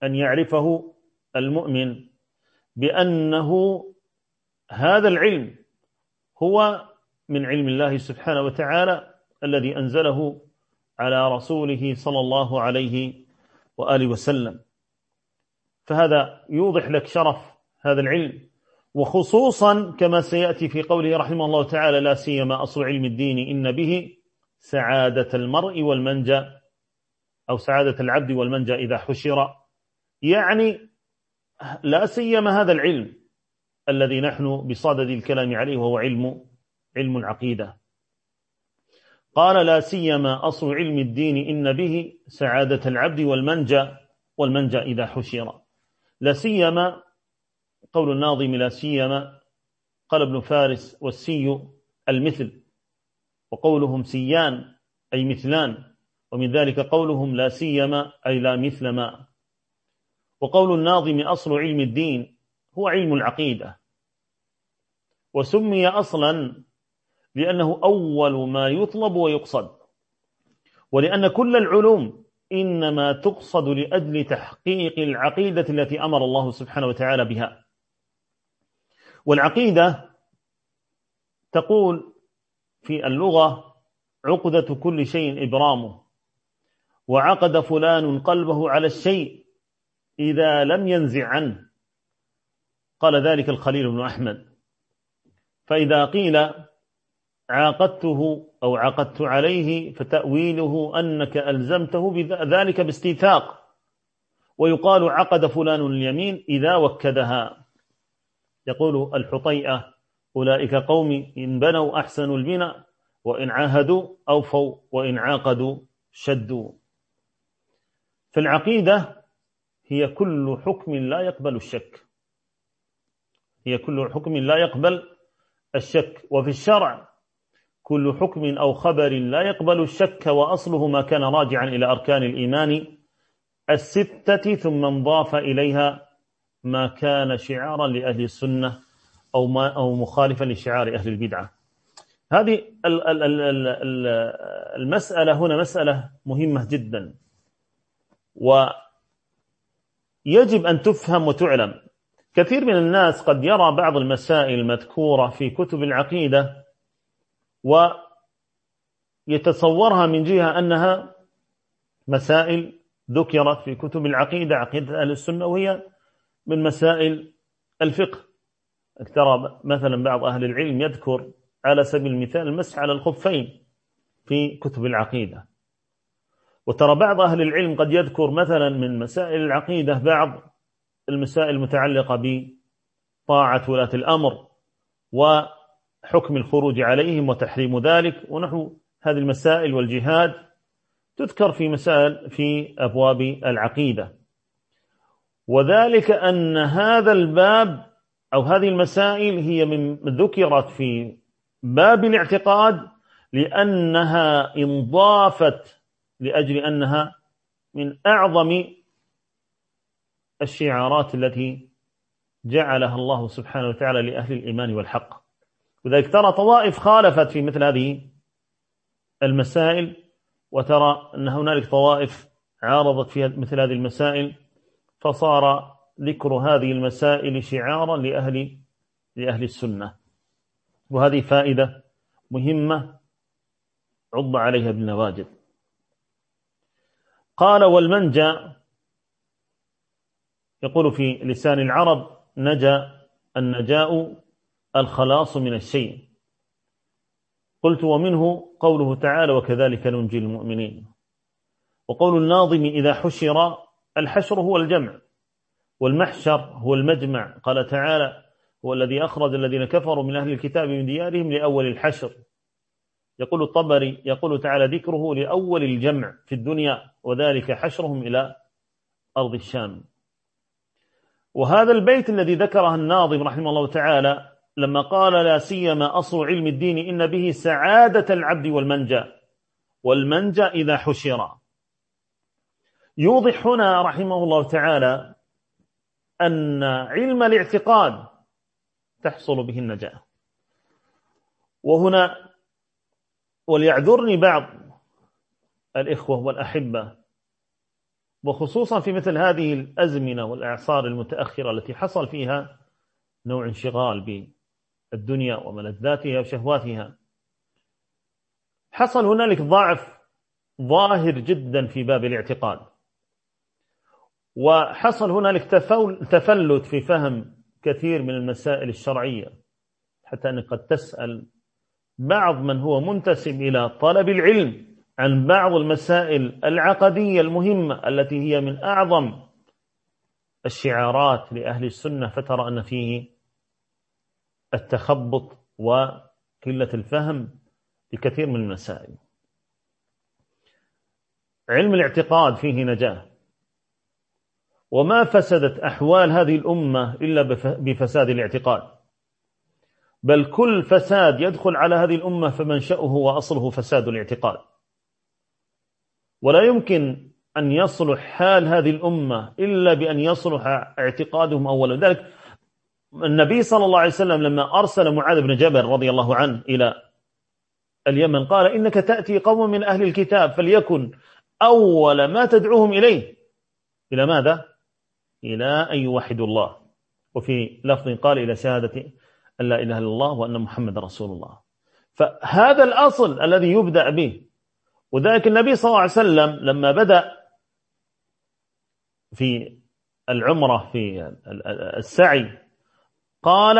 أن يعرفه المؤمن بأنه هذا العلم هو من علم الله سبحانه وتعالى الذي أنزله على رسوله صلى الله عليه وآله وسلم. فهذا يوضح لك شرف هذا العلم. وخصوصا كما سيأتي في قوله رحمه الله تعالى لا سيما أصل علم الدين إن به سعادة المرء والمنجى أو سعادة العبد والمنجى إذا حشر. يعني لا سيما هذا العلم الذي نحن بصدد الكلام عليه وهو علم علم العقيدة قال لا سيما أصل علم الدين إن به سعادة العبد والمنجى والمنجى إذا حشر. لا سيما قول الناظم لا سيما قال ابن فارس والسي المثل وقولهم سيان أي مثلان ومن ذلك قولهم لا سيما أي لا مثل ما. وقول الناظم أصل علم الدين هو علم العقيدة. وسمي أصلا لأنه أول ما يطلب ويقصد. ولأن كل العلوم إنما تقصد لأجل تحقيق العقيدة التي أمر الله سبحانه وتعالى بها. والعقيدة تقول في اللغة عقدة كل شيء إبرامه. وعقد فلان قلبه على الشيء إذا لم ينزع عنه. قال ذلك الخليل بن أحمد. فإذا قيل عاقدته أو عقدت عليه فتأويله أنك ألزمته ذلك باستيثاق. ويقال عقد فلان اليمين إذا وكدها. يقول الحطيئة أولئك قوم إن بنوا أحسنوا البناء وإن عاهدوا أوفوا وإن عاقدوا شدوا. فالعقيدة هي كل حكم لا يقبل الشك. هي كل حكم لا يقبل الشك. وفي الشرع كل حكم أو خبر لا يقبل الشك وأصله ما كان راجعا إلى أركان الإيمان الستة ثم انضاف إليها ما كان شعارا لأهل السنة أو, ما أو مخالفا لشعار أهل البدعة. هذه المسألة هنا مسألة مهمة جدا. ويجب أن تفهم وتعلم. كثير من الناس قد يرى بعض المسائل المذكورة في كتب العقيدة ويتصورها من جهة أنها مسائل ذكرت في كتب العقيدة عقيدة أهل السنة وهي من مسائل الفقه. ترى مثلا بعض أهل العلم يذكر على سبيل المثال المسح على الخفين في كتب العقيدة. وترى بعض أهل العلم قد يذكر مثلا من مسائل العقيدة بعض المسائل المتعلقة بطاعة ولاة الأمر وحكم الخروج عليهم وتحريم ذلك. ونحو هذه المسائل والجهاد تذكر في مسائل في أبواب العقيدة. وذلك أن هذا الباب أو هذه المسائل هي من ذكرت في باب الاعتقاد لأنها إنضافت لأجل أنها من أعظم الشعارات التي جعلها الله سبحانه وتعالى لأهل الإيمان والحق. وذلك ترى طوائف خالفت في مثل هذه المسائل وترى أن هنالك طوائف عارضت في مثل هذه المسائل فصار ذكر هذه المسائل شعارا لأهل لأهل السنة. وهذه فائدة مهمة عض عليها بالنواجد قال والمنجى يقول في لسان العرب نجا النجاء الخلاص من الشيء. قلت ومنه قوله تعالى وكذلك ننجي المؤمنين. وقول الناظم إذا حشر الحشر هو الجمع والمحشر هو المجمع. قال تعالى هو الذي أخرج الذين كفروا من أهل الكتاب من ديارهم لأول الحشر. يقول الطبري يقول تعالى ذكره لأول الجمع في الدنيا وذلك حشرهم إلى أرض الشام. وهذا البيت الذي ذكره الناظم رحمه الله تعالى لما قال لا سيما أصل علم الدين إن به سعادة العبد والمنجى والمنجى إذا حشر. يوضح هنا رحمه الله تعالى أن علم الاعتقاد تحصل به النجاة. وهنا وليعذرني بعض الإخوة والأحبة وخصوصا في مثل هذه الأزمنة والأعصار المتأخرة التي حصل فيها نوع انشغال بالدنيا وملذاتها وشهواتها. حصل هنالك ضعف ظاهر جدا في باب الاعتقاد. وحصل هنالك تفلت في فهم كثير من المسائل الشرعية حتى أنك قد تسأل بعض من هو منتسب إلى طلب العلم عن بعض المسائل العقدية المهمة التي هي من أعظم الشعارات لأهل السنة فترى أن فيه التخبط وقلة الفهم لكثير من المسائل. علم الاعتقاد فيه نجاة. وما فسدت أحوال هذه الأمة إلا بفساد الاعتقاد. بل كل فساد يدخل على هذه الأمة فمنشأه وأصله فساد الاعتقاد. ولا يمكن أن يصلح حال هذه الأمة إلا بأن يصلح اعتقادهم أولا. ذلك النبي صلى الله عليه وسلم لما أرسل معاذ بن جبل رضي الله عنه إلى اليمن قال إنك تأتي قوم من أهل الكتاب فليكن أول ما تدعوهم إليه. إلى ماذا؟ إلى أن يوحدوا الله. وفي لفظ قال إلى شهادة أن لا إله إلا الله وأن محمد رسول الله. فهذا الأصل الذي يبدأ به. وذلك النبي صلى الله عليه وسلم لما بدأ في العمرة في السعي قال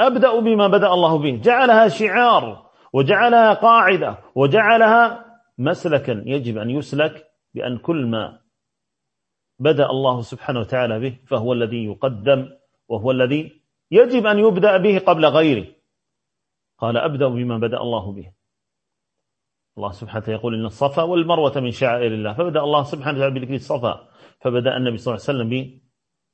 أبدأ بما بدأ الله به. جعلها شعار وجعلها قاعدة وجعلها مسلكا. يجب أن يسلك بأن كل ما بدأ الله سبحانه وتعالى به فهو الذي يقدم وهو الذي يجب أن يبدأ به قبل غيره. قال أبدأ بما بدأ الله به. الله سبحانه وتعالى يقول إن الصفا والمروة من شعائر الله. فبدأ الله سبحانه وتعالى بذكر الصفا. فبدأ النبي صلى الله عليه وسلم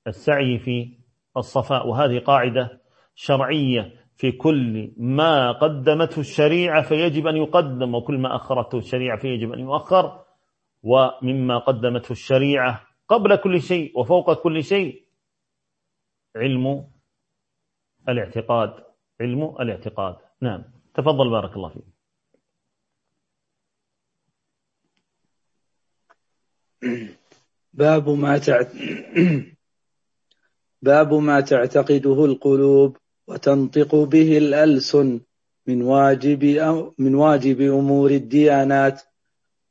بالسعي في الصفاء وهذه قاعدة شرعية في كل ما قدمته الشريعة فيجب أن يقدم وكل ما أخرته الشريعة فيجب أن يؤخر ومما قدمته الشريعة قبل كل شيء وفوق كل شيء علم الاعتقاد علم الاعتقاد. نعم. تفضل بارك الله فيك. باب ما تعت... باب ما تعتقده القلوب وتنطق به الألسن من واجب من واجب أمور الديانات.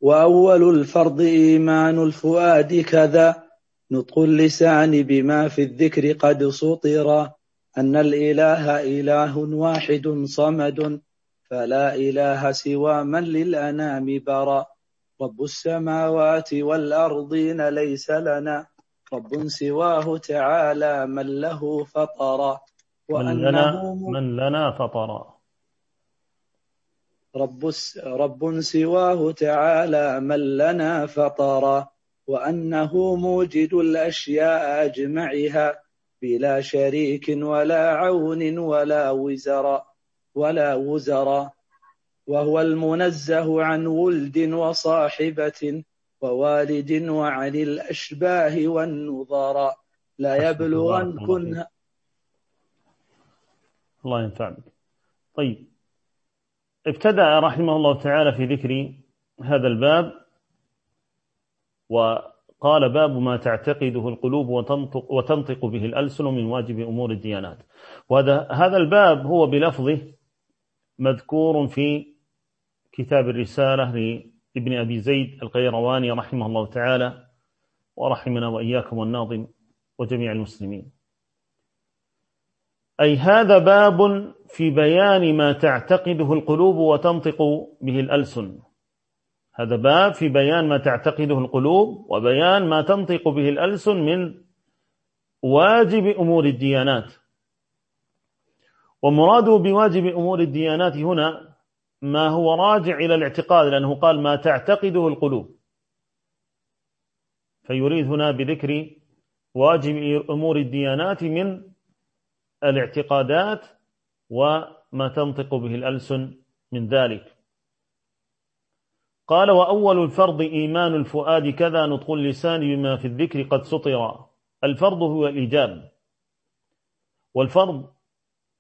وأول الفرض إيمان الفؤاد كذا. نطق اللسان بما في الذكر قد سطر. أن الإله إله واحد صمد. فلا إله سوى من للأنام برأ رب السماوات والأرضين ليس لنا. رب سواه تعالى من له فطر من لنا, من لنا فطر رب, رب سواه تعالى من لنا فطر وأنه موجد الأشياء أجمعها بلا شريك ولا عون ولا وزر ولا وزر وهو المنزه عن ولد وصاحبة ووالد وعن الأشباه والنظر لا يبلغن كن الله ينفع بك طيب. ابتدأ رحمه الله تعالى في ذكر هذا الباب وقال باب ما تعتقده القلوب وتنطق, وتنطق به الألسن من واجب أمور الديانات. وهذا هذا الباب هو بلفظه مذكور في كتاب الرسالة لابن أبي زيد القيرواني رحمه الله تعالى ورحمنا وإياكم والناظم وجميع المسلمين. أي هذا باب في بيان ما تعتقده القلوب وتنطق به الألسن. هذا باب في بيان ما تعتقده القلوب وبيان ما تنطق به الألسن من واجب أمور الديانات. ومراده بواجب أمور الديانات هنا ما هو راجع إلى الاعتقاد لأنه قال ما تعتقده القلوب. فيريد هنا بذكر واجب أمور الديانات من الاعتقادات وما تنطق به الألسن من ذلك. قال وأول الفرض إيمان الفؤاد كذا نطق اللسان بما في الذكر قد سطر. الفرض هو الإيجاب. والفرض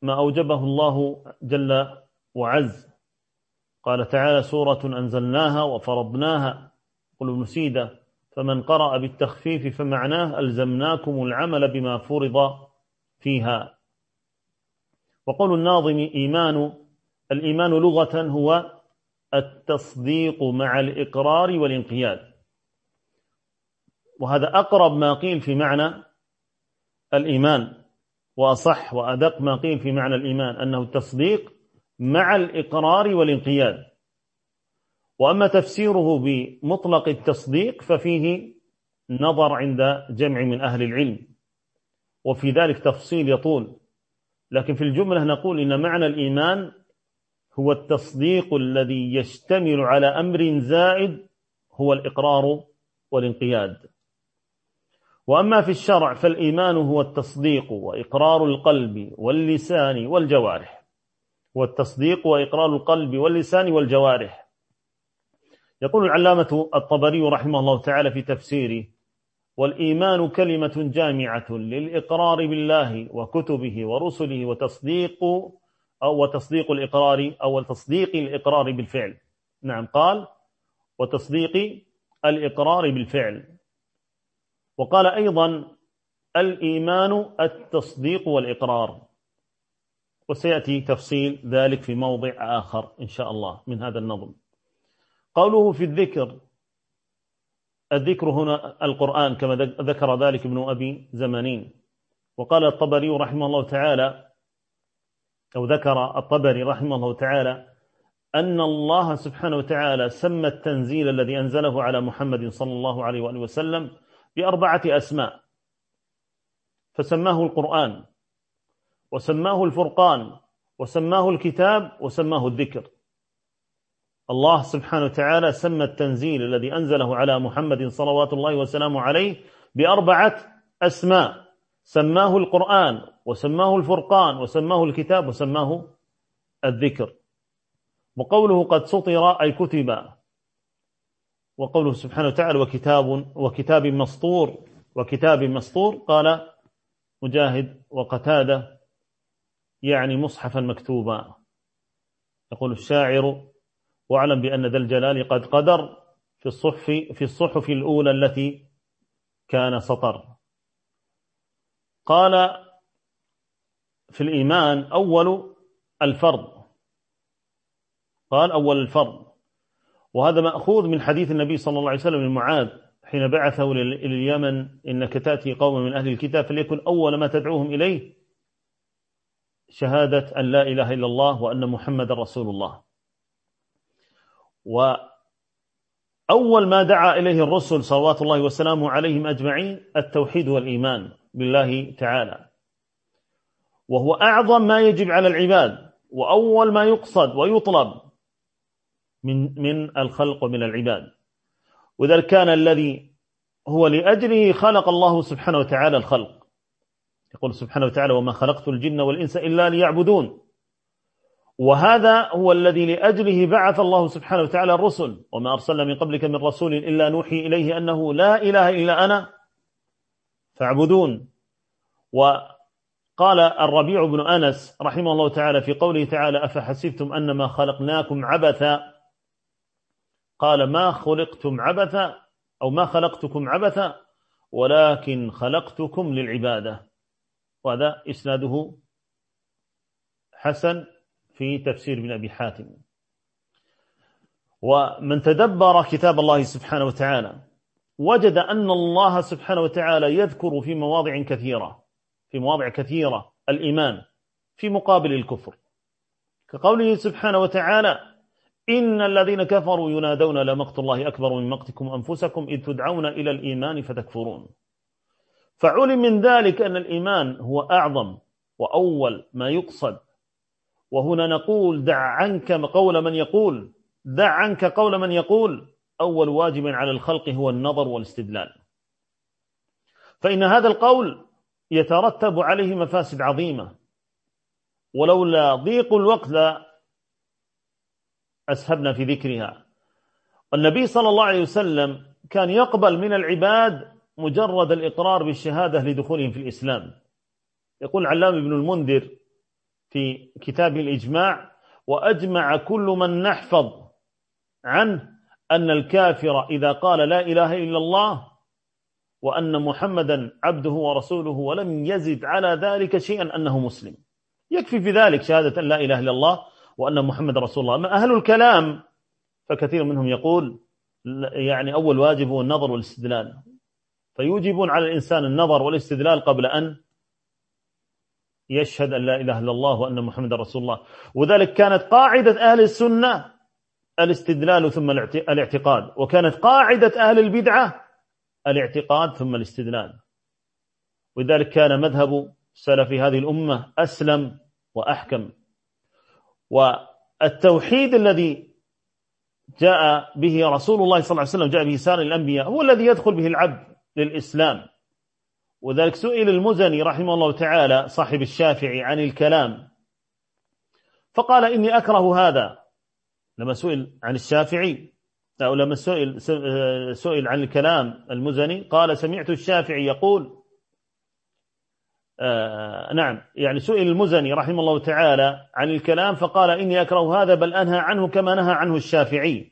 ما أوجبه الله جل وعز. قال تعالى سورة أنزلناها وفرضناها. قل نسيدة فمن قرأ بالتخفيف فمعناه ألزمناكم العمل بما فرض فيها. وقول الناظم إيمان الإيمان لغة هو التصديق مع الإقرار والانقياد. وهذا أقرب ما قيل في معنى الإيمان وأصح وأدق ما قيل في معنى الإيمان أنه التصديق مع الإقرار والانقياد. وأما تفسيره بمطلق التصديق ففيه نظر عند جمع من أهل العلم وفي ذلك تفصيل يطول. لكن في الجملة نقول إن معنى الإيمان هو التصديق الذي يشتمل على أمر زائد هو الإقرار والانقياد. وأما في الشرع فالإيمان هو التصديق وإقرار القلب واللسان والجوارح. والتصديق وإقرار القلب واللسان والجوارح. يقول العلامة الطبري رحمه الله تعالى في تفسيره والإيمان كلمة جامعة للإقرار بالله وكتبه ورسله وتصديق أو وتصديق الإقرار أو تصديق الإقرار بالفعل. نعم قال وتصديق الإقرار بالفعل. وقال أيضا الإيمان التصديق والإقرار. وسيأتي تفصيل ذلك في موضع آخر إن شاء الله من هذا النظم. قوله في الذكر الذكر هنا القرآن كما ذكر ذلك ابن أبي زمانين. وقال الطبري رحمه الله تعالى أو ذكر الطبري رحمه الله تعالى أن الله سبحانه وتعالى سمى التنزيل الذي أنزله على محمد صلى الله عليه وآله وسلم بأربعة أسماء فسماه القرآن. وسماه الفرقان وسماه الكتاب وسماه الذكر. الله سبحانه وتعالى سمى التنزيل الذي أنزله على محمد صلوات الله وسلامه عليه بأربعة أسماء. سماه القرآن وسماه الفرقان وسماه الكتاب وسماه الذكر. وقوله قد سطر أي كتب. وقوله سبحانه وتعالى وكتاب وكتاب مسطور وكتاب مسطور قال مجاهد وقتادة يعني مصحفا مكتوبا. يقول الشاعر واعلم بأن ذا الجلال قد قدر في الصحف في الصحف الأولى التي كان سطر. قال في الإيمان أول الفرض. قال أول الفرض. وهذا مأخوذ من حديث النبي صلى الله عليه وسلم من معاذ حين بعثه إلى اليمن إنك تأتي قوما من أهل الكتاب فليكن أول ما تدعوهم إليه شهادة أن لا إله إلا الله وأن محمد رسول الله. وأول ما دعا إليه الرسل صلوات الله وسلامه عليهم أجمعين التوحيد والإيمان بالله تعالى. وهو أعظم ما يجب على العباد وأول ما يقصد ويطلب من من الخلق ومن العباد. وإذا كان الذي هو لأجله خلق الله سبحانه وتعالى الخلق. يقول سبحانه وتعالى وما خلقت الجن والإنس إلا ليعبدون. وهذا هو الذي لأجله بعث الله سبحانه وتعالى الرسل. وما أرسلنا من قبلك من رسول إلا نوحي إليه أنه لا إله إلا أنا فاعبدون. وقال الربيع بن أنس رحمه الله تعالى في قوله تعالى أفحسبتم أنما خلقناكم عبثا؟ قال ما خلقتم عبثا أو ما خلقتكم عبثا ولكن خلقتكم للعبادة. وهذا إسناده حسن في تفسير ابن أبي حاتم. ومن تدبر كتاب الله سبحانه وتعالى وجد أن الله سبحانه وتعالى يذكر في مواضع كثيرة في مواضع كثيرة الإيمان في مقابل الكفر. كقوله سبحانه وتعالى إن الذين كفروا ينادون لمقت الله أكبر من مقتكم أنفسكم إذ تدعون إلى الإيمان فتكفرون فعلم من ذلك أن الإيمان هو أعظم وأول ما يقصد. وهنا نقول دع عنك قول من يقول. دع عنك قول من يقول. أول واجب على الخلق هو النظر والاستدلال. فإن هذا القول يترتب عليه مفاسد عظيمة. ولولا ضيق الوقت لا أسهبنا في ذكرها. النبي صلى الله عليه وسلم كان يقبل من العباد مجرد الإقرار بالشهادة لدخولهم في الإسلام. يقول علام ابن المنذر في كتاب الإجماع وأجمع كل من نحفظ عنه أن الكافر إذا قال لا إله إلا الله وأن محمدا عبده ورسوله ولم يزد على ذلك شيئا أنه مسلم. يكفي في ذلك شهادة أن لا إله إلا الله وأن محمد رسول الله. أما أهل الكلام فكثير منهم يقول يعني أول واجب هو النظر والاستدلال. فيوجبون على الإنسان النظر والاستدلال قبل أن يشهد أن لا إله إلا الله وأن محمد رسول الله. وذلك كانت قاعدة أهل السنة الاستدلال ثم الاعتقاد وكانت قاعدة أهل البدعة الاعتقاد ثم الاستدلال. ولذلك كان مذهب سلف هذه الأمة أسلم وأحكم. والتوحيد الذي جاء به رسول الله صلى الله عليه وسلم جاء به سائر الأنبياء هو الذي يدخل به العبد. للإسلام. وذلك سئل المزني رحمه الله تعالى صاحب الشافعي عن الكلام. فقال إني أكره هذا. لما سئل عن الشافعي أو لما سئل, سئل عن الكلام المزني قال سمعت الشافعي يقول آه نعم يعني سئل المزني رحمه الله تعالى عن الكلام فقال إني أكره هذا بل أنهى عنه كما نهى عنه الشافعي.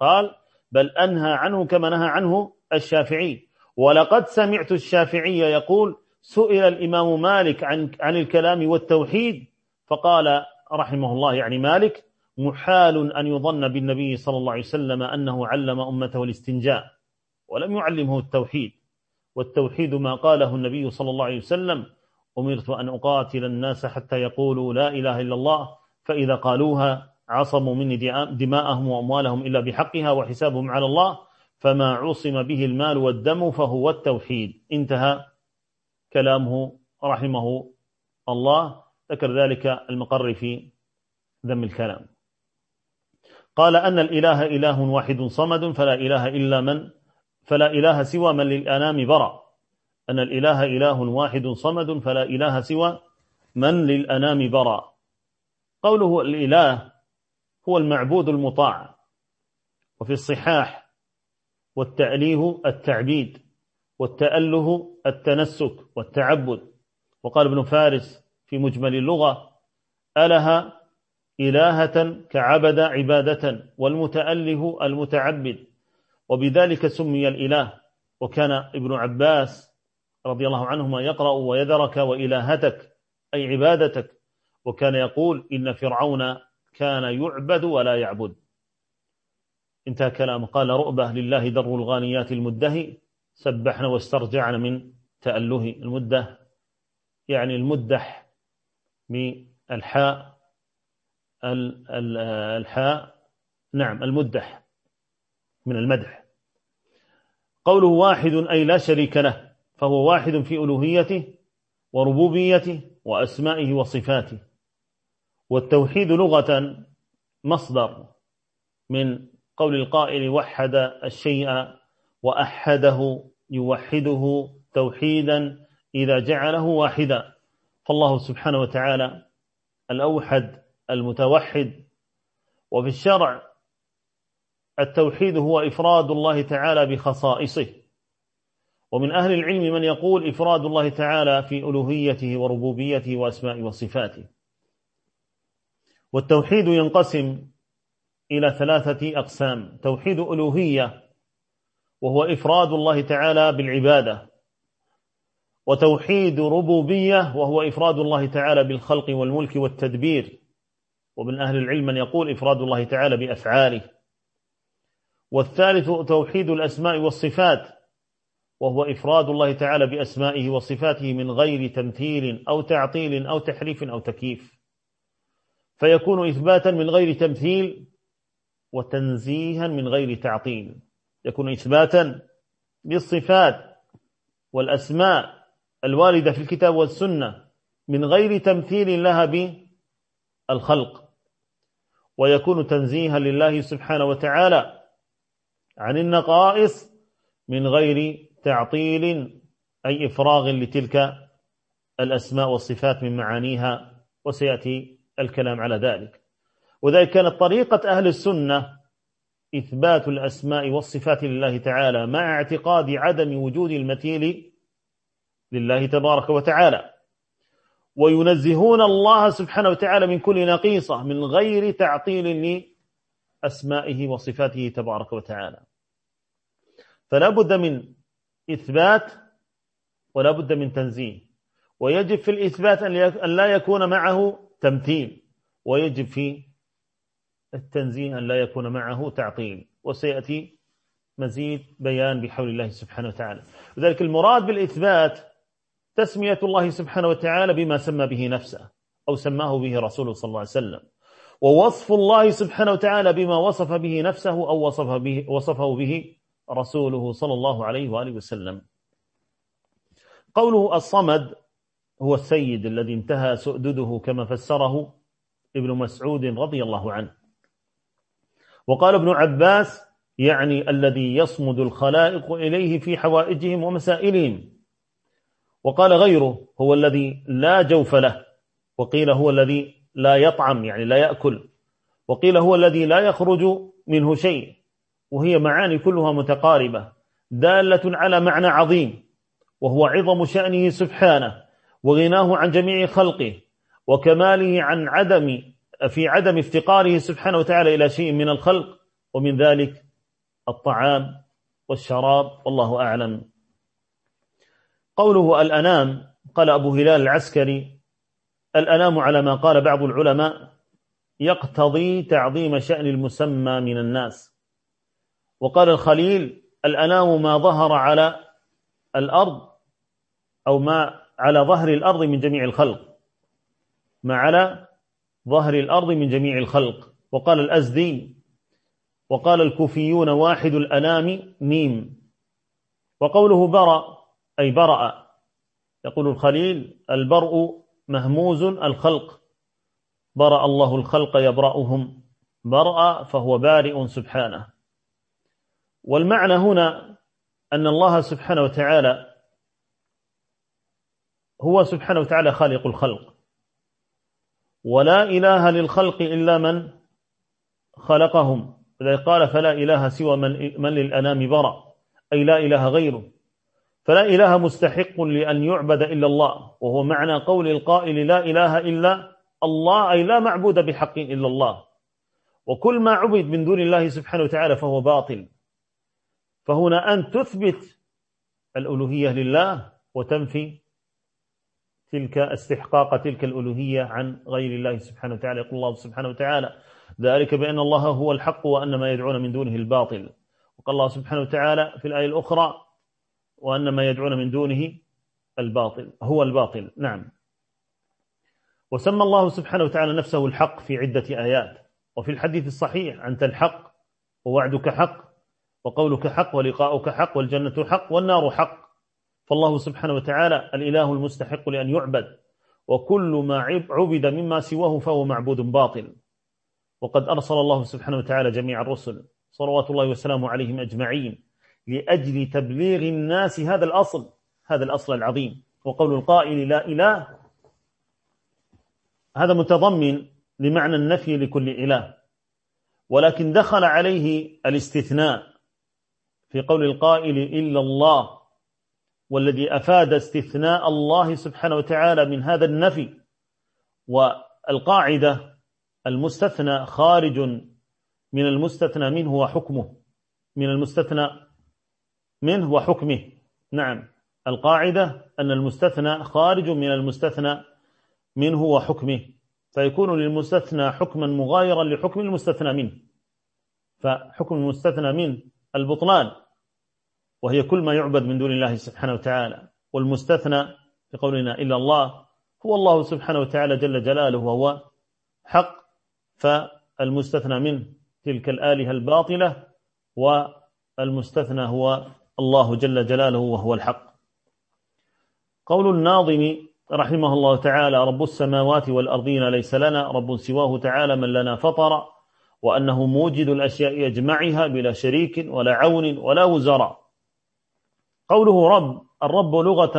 قال بل أنهى عنه كما نهى عنه الشافعي. ولقد سمعت الشافعي يقول سئل الإمام مالك عن, عن الكلام والتوحيد فقال رحمه الله يعني مالك محال أن يظن بالنبي صلى الله عليه وسلم أنه علم أمته الاستنجاء ولم يعلمه التوحيد. والتوحيد ما قاله النبي صلى الله عليه وسلم أمرت أن أقاتل الناس حتى يقولوا لا إله إلا الله فإذا قالوها عصموا مني دماءهم وأموالهم إلا بحقها وحسابهم على الله فما عصم به المال والدم فهو التوحيد. انتهى كلامه رحمه الله. ذكر ذلك المقر في ذم الكلام. قال أن الإله إله واحد صمد فلا إله إلا من فلا إله سوى من للأنام برأ. أن الإله إله واحد صمد فلا إله سوى من للأنام برأ. قوله الإله هو المعبود المطاع. وفي الصحاح والتأليه التعبيد والتأله التنسك والتعبد. وقال ابن فارس في مجمل اللغة أله إلهة كعبد عبادة والمتأله المتعبد. وبذلك سمي الإله. وكان ابن عباس رضي الله عنهما يقرأ ويذرك وإلهتك أي عبادتك. وكان يقول إن فرعون كان يعبد ولا يعبد. انتهى كلامه. قال رؤبة لله در الغانيات المدهي سبحنا واسترجعنا من تأله. المدة يعني المدح بالحاء الحاء نعم المدح من المدح. قوله واحد أي لا شريك له فهو واحد في ألوهيته وربوبيته وأسمائه وصفاته. والتوحيد لغة مصدر من قول القائل وحد الشيء وأحده يوحده توحيدا إذا جعله واحدا. فالله سبحانه وتعالى الأوحد المتوحد. وفي الشرع التوحيد هو إفراد الله تعالى بخصائصه. ومن أهل العلم من يقول إفراد الله تعالى في ألوهيته وربوبيته وأسماء وصفاته. والتوحيد ينقسم إلى ثلاثة أقسام. توحيد ألوهية وهو إفراد الله تعالى بالعبادة. وتوحيد ربوبية وهو إفراد الله تعالى بالخلق والملك والتدبير. ومن أهل العلم من يقول إفراد الله تعالى بأفعاله. والثالث توحيد الأسماء والصفات وهو إفراد الله تعالى بأسمائه وصفاته من غير تمثيل أو تعطيل أو تحريف أو تكييف. فيكون إثباتا من غير تمثيل وتنزيها من غير تعطيل يكون إثباتا بالصفات والأسماء الواردة في الكتاب والسنة من غير تمثيل لها بالخلق. ويكون تنزيها لله سبحانه وتعالى عن النقائص من غير تعطيل أي إفراغ لتلك الأسماء والصفات من معانيها وسيأتي الكلام على ذلك. وذلك كانت طريقة أهل السنة إثبات الأسماء والصفات لله تعالى مع اعتقاد عدم وجود المثيل لله تبارك وتعالى. وينزهون الله سبحانه وتعالى من كل نقيصة من غير تعطيل لأسمائه وصفاته تبارك وتعالى. فلا بد من إثبات ولا بد من تنزيه. ويجب في الإثبات أن لا يكون معه تمثيل. ويجب في التنزيه أن لا يكون معه تعطيل وسيأتي مزيد بيان بحول الله سبحانه وتعالى. لذلك المراد بالإثبات تسمية الله سبحانه وتعالى بما سمى به نفسه أو سماه به رسوله صلى الله عليه وسلم. ووصف الله سبحانه وتعالى بما وصف به نفسه أو وصف به وصفه به رسوله صلى الله عليه وآله وسلم. قوله الصمد هو السيد الذي انتهى سؤدده كما فسره ابن مسعود رضي الله عنه. وقال ابن عباس يعني الذي يصمد الخلائق إليه في حوائجهم ومسائلهم. وقال غيره هو الذي لا جوف له. وقيل هو الذي لا يطعم يعني لا يأكل. وقيل هو الذي لا يخرج منه شيء. وهي معاني كلها متقاربة دالة على معنى عظيم. وهو عظم شأنه سبحانه وغناه عن جميع خلقه وكماله عن عدم في عدم افتقاره سبحانه وتعالى إلى شيء من الخلق ومن ذلك الطعام والشراب والله أعلم. قوله الأنام قال أبو هلال العسكري الأنام على ما قال بعض العلماء يقتضي تعظيم شأن المسمى من الناس. وقال الخليل الأنام ما ظهر على الأرض أو ما على ظهر الأرض من جميع الخلق ما على ظهر الأرض من جميع الخلق. وقال الأزدي وقال الكوفيون واحد الأنام ميم. وقوله برأ أي برأ. يقول الخليل البرء مهموز الخلق. برأ الله الخلق يبرأهم. برأ فهو بارئ سبحانه. والمعنى هنا أن الله سبحانه وتعالى هو سبحانه وتعالى خالق الخلق. ولا إله للخلق إلا من خلقهم. إذا قال فلا إله سوى من, من للأنام برأ أي لا إله غيره. فلا إله مستحق لأن يعبد إلا الله وهو معنى قول القائل لا إله إلا الله أي لا معبود بحق إلا الله. وكل ما عبد من دون الله سبحانه وتعالى فهو باطل. فهنا أن تثبت الألوهية لله وتنفي تلك استحقاق تلك الألوهية عن غير الله سبحانه وتعالى. يقول الله سبحانه وتعالى ذلك بأن الله هو الحق وأن ما يدعون من دونه الباطل. وقال الله سبحانه وتعالى في الآية الأخرى وأن ما يدعون من دونه الباطل. هو الباطل. نعم. وسمى الله سبحانه وتعالى نفسه الحق في عدة آيات. وفي الحديث الصحيح أنت الحق ووعدك حق وقولك حق ولقاؤك حق والجنة حق والنار حق. فالله سبحانه وتعالى الإله المستحق لأن يعبد وكل ما عبد مما سواه فهو معبود باطل. وقد أرسل الله سبحانه وتعالى جميع الرسل صلوات الله وسلامه عليهم أجمعين لأجل تبليغ الناس هذا الأصل هذا الأصل العظيم. وقول القائل لا إله هذا متضمن لمعنى النفي لكل إله. ولكن دخل عليه الاستثناء في قول القائل إلا الله. والذي أفاد استثناء الله سبحانه وتعالى من هذا النفي. والقاعدة المستثنى خارج من المستثنى منه وحكمه. من المستثنى منه وحكمه. نعم. القاعدة أن المستثنى خارج من المستثنى منه وحكمه. فيكون للمستثنى حكما مغايرا لحكم المستثنى منه. فحكم المستثنى من البطلان. وهي كل ما يعبد من دون الله سبحانه وتعالى. والمستثنى في قولنا إلا الله هو الله سبحانه وتعالى جل جلاله وهو حق. فالمستثنى من تلك الآلهة الباطلة والمستثنى هو الله جل جلاله وهو الحق. قول الناظم رحمه الله تعالى رب السماوات والأرضين ليس لنا رب سواه تعالى من لنا فطر وأنه موجد الأشياء أجمعها بلا شريك ولا عون ولا وزراء قوله رب الرب لغة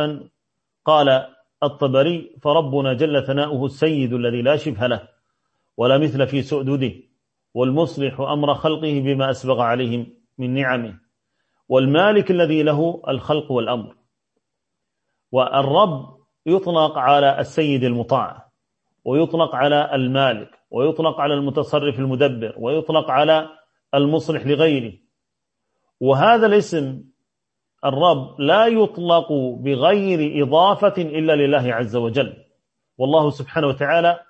قال الطبري فربنا جل ثناؤه السيد الذي لا شبه له ولا مثل في سؤدده والمصلح أمر خلقه بما أسبغ عليهم من نعمه والمالك الذي له الخلق والأمر. والرب يطلق على السيد المطاع ويطلق على المالك ويطلق على المتصرف المدبر ويطلق على المصلح لغيره. وهذا الاسم الرب لا يطلق بغير إضافة إلا لله عز وجل. والله سبحانه وتعالى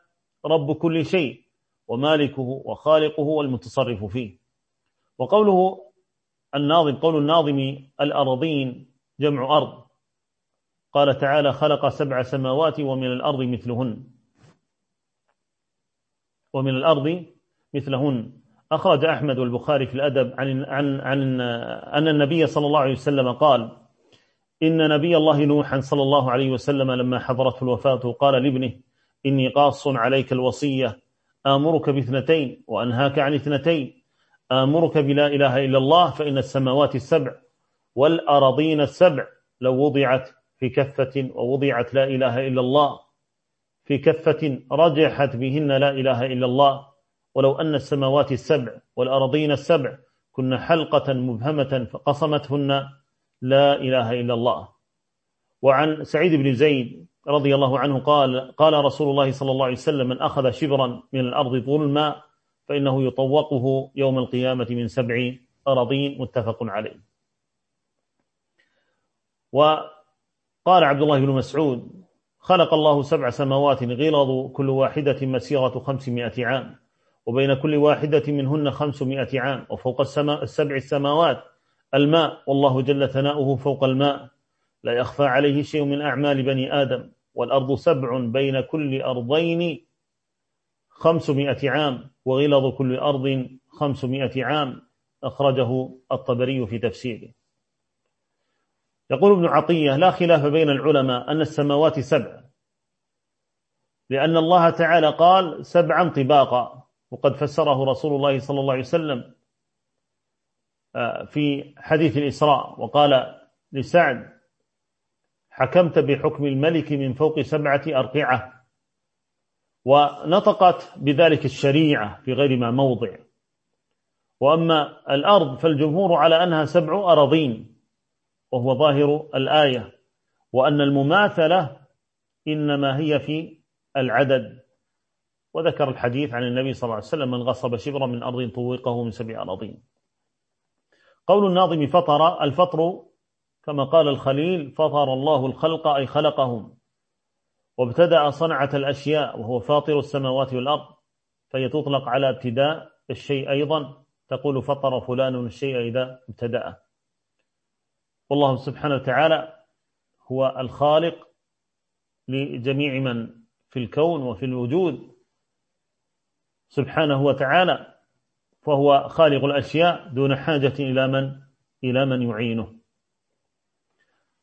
رب كل شيء ومالكه وخالقه والمتصرف فيه. وقوله الناظم قول الناظم الأرضين جمع أرض. قال تعالى خلق سبع سماوات ومن الأرض مثلهن. ومن الأرض مثلهن. أخرج أحمد والبخاري في الأدب عن, عن, عن أن النبي صلى الله عليه وسلم قال إن نبي الله نوحا صلى الله عليه وسلم لما حضرته الوفاة قال لابنه إني قاص عليك الوصية آمرك باثنتين وأنهاك عن اثنتين آمرك بلا إله إلا الله فإن السماوات السبع والأرضين السبع لو وضعت في كفة ووضعت لا إله إلا الله في كفة رجحت بهن لا إله إلا الله ولو أن السماوات السبع والأرضين السبع كن حلقة مبهمة فقصمتهن لا إله إلا الله. وعن سعيد بن زيد رضي الله عنه قال قال رسول الله صلى الله عليه وسلم من أخذ شبرا من الأرض ظلما فإنه يطوقه يوم القيامة من سبع أراضين. متفق عليه. وقال عبد الله بن مسعود خلق الله سبع سماوات غلظ كل واحدة مسيرة خمسمائة عام. وبين كل واحدة منهن خمسمائة عام وفوق السماء السبع السماوات الماء والله جل ثناؤه فوق الماء. لا يخفى عليه شيء من أعمال بني آدم. والأرض سبع بين كل أرضين خمسمائة عام. وغلظ كل أرض خمسمائة عام. أخرجه الطبري في تفسيره. يقول ابن عطية لا خلاف بين العلماء أن السماوات سبع. لأن الله تعالى قال سبعا طباقا. وقد فسره رسول الله صلى الله عليه وسلم آه، في حديث الإسراء وقال لسعد حكمت بحكم الملك من فوق سبعة أرقعة ونطقت بذلك الشريعة في غير ما موضع وأما الأرض فالجمهور على أنها سبع أراضين وهو ظاهر الآية وأن المماثلة إنما هي في العدد. وذكر الحديث عن النبي صلى الله عليه وسلم من غصب شبرا من أرض طوقه من سبع أراضين. قول الناظم فطر الفطر كما قال الخليل فطر الله الخلق أي خلقهم وابتدأ صنعة الأشياء وهو فاطر السماوات والأرض فهي تطلق على ابتداء الشيء أيضا تقول فطر فلان الشيء إذا ابتدأ والله سبحانه وتعالى هو الخالق لجميع من في الكون وفي الوجود سبحانه وتعالى فهو خالق الأشياء دون حاجة إلى من؟ إلى من يعينه.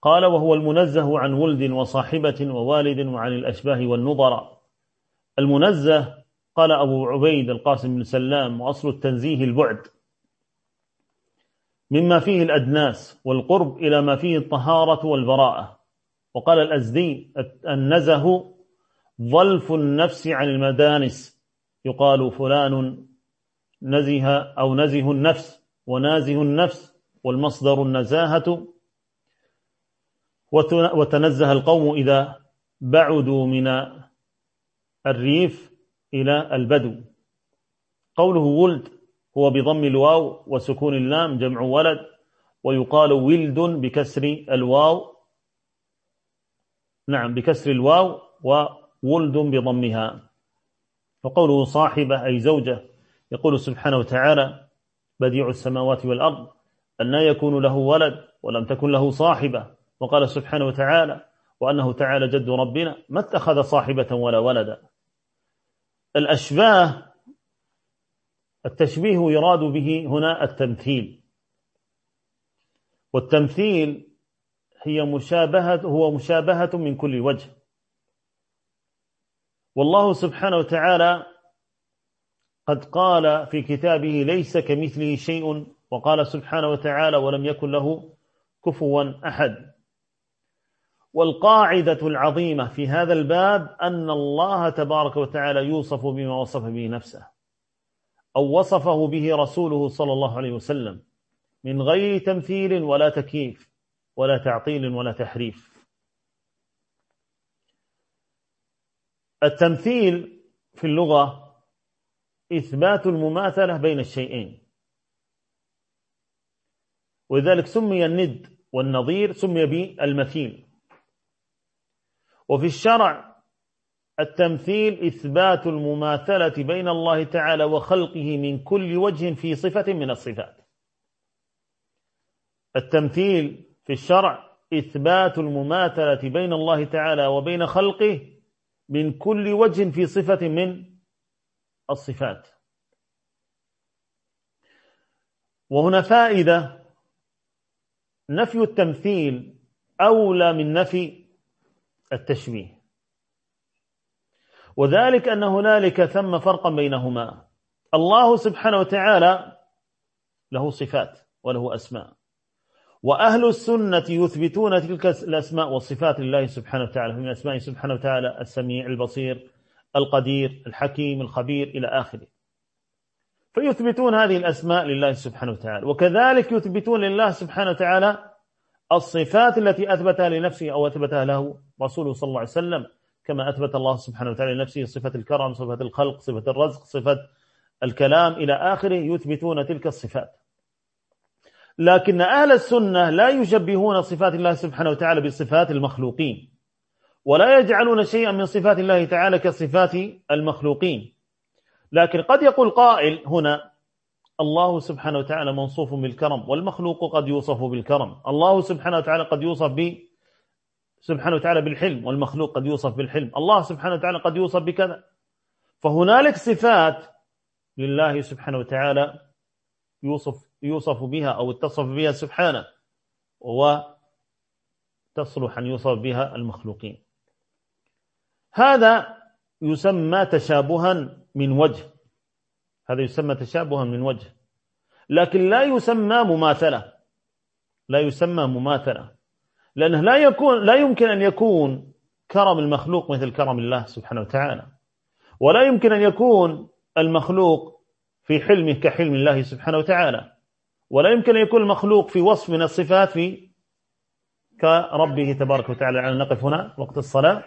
قال وهو المنزه عن ولد وصاحبة ووالد وعن الأشباه والنظر. المنزه قال أبو عبيد القاسم بن سلام وأصل التنزيه البعد. مما فيه الأدناس والقرب إلى ما فيه الطهارة والبراءة. وقال الأزدي النزه ظلف النفس عن المدانس. يقال فلان نزه أو نزه النفس ونازه النفس والمصدر النزاهة. وتنزه القوم إذا بعدوا من الريف إلى البدو. قوله ولد هو بضم الواو وسكون اللام جمع ولد ويقال ولد بكسر الواو. نعم بكسر الواو وولد بضمها. وقوله صاحبة أي زوجة يقول سبحانه وتعالى بديع السماوات والأرض أن يكون له ولد ولم تكن له صاحبة. وقال سبحانه وتعالى وأنه تعالى جد ربنا ما اتخذ صاحبة ولا ولدا. الأشباه التشبيه يراد به هنا التمثيل. والتمثيل هي مشابهة هو مشابهة من كل وجه. والله سبحانه وتعالى قد قال في كتابه ليس كمثله شيء وقال سبحانه وتعالى ولم يكن له كفوا أحد. والقاعدة العظيمة في هذا الباب أن الله تبارك وتعالى يوصف بما وصف به نفسه أو وصفه به رسوله صلى الله عليه وسلم من غير تمثيل ولا تكييف ولا تعطيل ولا تحريف. التمثيل في اللغة إثبات المماثلة بين الشيئين. ولذلك سمي الند والنظير سمي بالمثيل وفي الشرع التمثيل إثبات المماثلة بين الله تعالى وخلقه من كل وجه في صفة من الصفات. التمثيل في الشرع إثبات المماثلة بين الله تعالى وبين خلقه من كل وجه في صفة من الصفات. وهنا فائدة نفي التمثيل أولى من نفي التشبيه. وذلك أن هنالك ثم فرقا بينهما. الله سبحانه وتعالى له صفات وله أسماء. وأهل السنة يثبتون تلك الأسماء والصفات لله سبحانه وتعالى من أسماء سبحانه وتعالى السميع البصير القدير الحكيم الخبير إلى آخره. فيثبتون هذه الأسماء لله سبحانه وتعالى وكذلك يثبتون لله سبحانه وتعالى الصفات التي أثبتها لنفسه أو أثبتها له رسوله صلى الله عليه وسلم كما أثبت الله سبحانه وتعالى لنفسه صفة الكرم صفة الخلق صفة الرزق صفة الكلام إلى آخره يثبتون تلك الصفات. لكن أهل السنة لا يشبهون صفات الله سبحانه وتعالى بصفات المخلوقين ولا يجعلون شيئا من صفات الله تعالى كصفات المخلوقين. لكن قد يقول قائل هنا الله سبحانه وتعالى منصوف بالكرم والمخلوق قد يوصف بالكرم. الله سبحانه وتعالى قد يوصف ب سبحانه وتعالى بالحلم والمخلوق قد يوصف بالحلم. الله سبحانه وتعالى قد يوصف بكذا. فهنالك صفات لله سبحانه وتعالى يوصف يوصف بها أو اتصف بها سبحانه وتصلح أن يوصف بها المخلوقين. هذا يسمى تشابها من وجه. هذا يسمى تشابها من وجه. لكن لا يسمى مماثلة. لا يسمى مماثلة. لأنه لا يكون لا يمكن أن يكون كرم المخلوق مثل كرم الله سبحانه وتعالى. ولا يمكن أن يكون المخلوق في حلمه كحلم الله سبحانه وتعالى. ولا يمكن أن يكون المخلوق في وصف من الصفات في كربه تبارك وتعالى. على نقف هنا وقت الصلاة.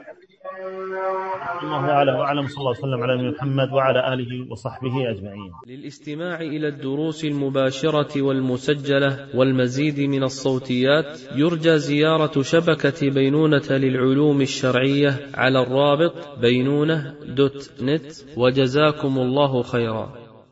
الله أعلم وأعلم. صلى الله وسلم على محمد وعلى آله وصحبه أجمعين. للاستماع إلى الدروس المباشرة والمسجلة والمزيد من الصوتيات يرجى زيارة شبكة بينونة للعلوم الشرعية على الرابط بينونة دوت نت. وجزاكم الله خيرا.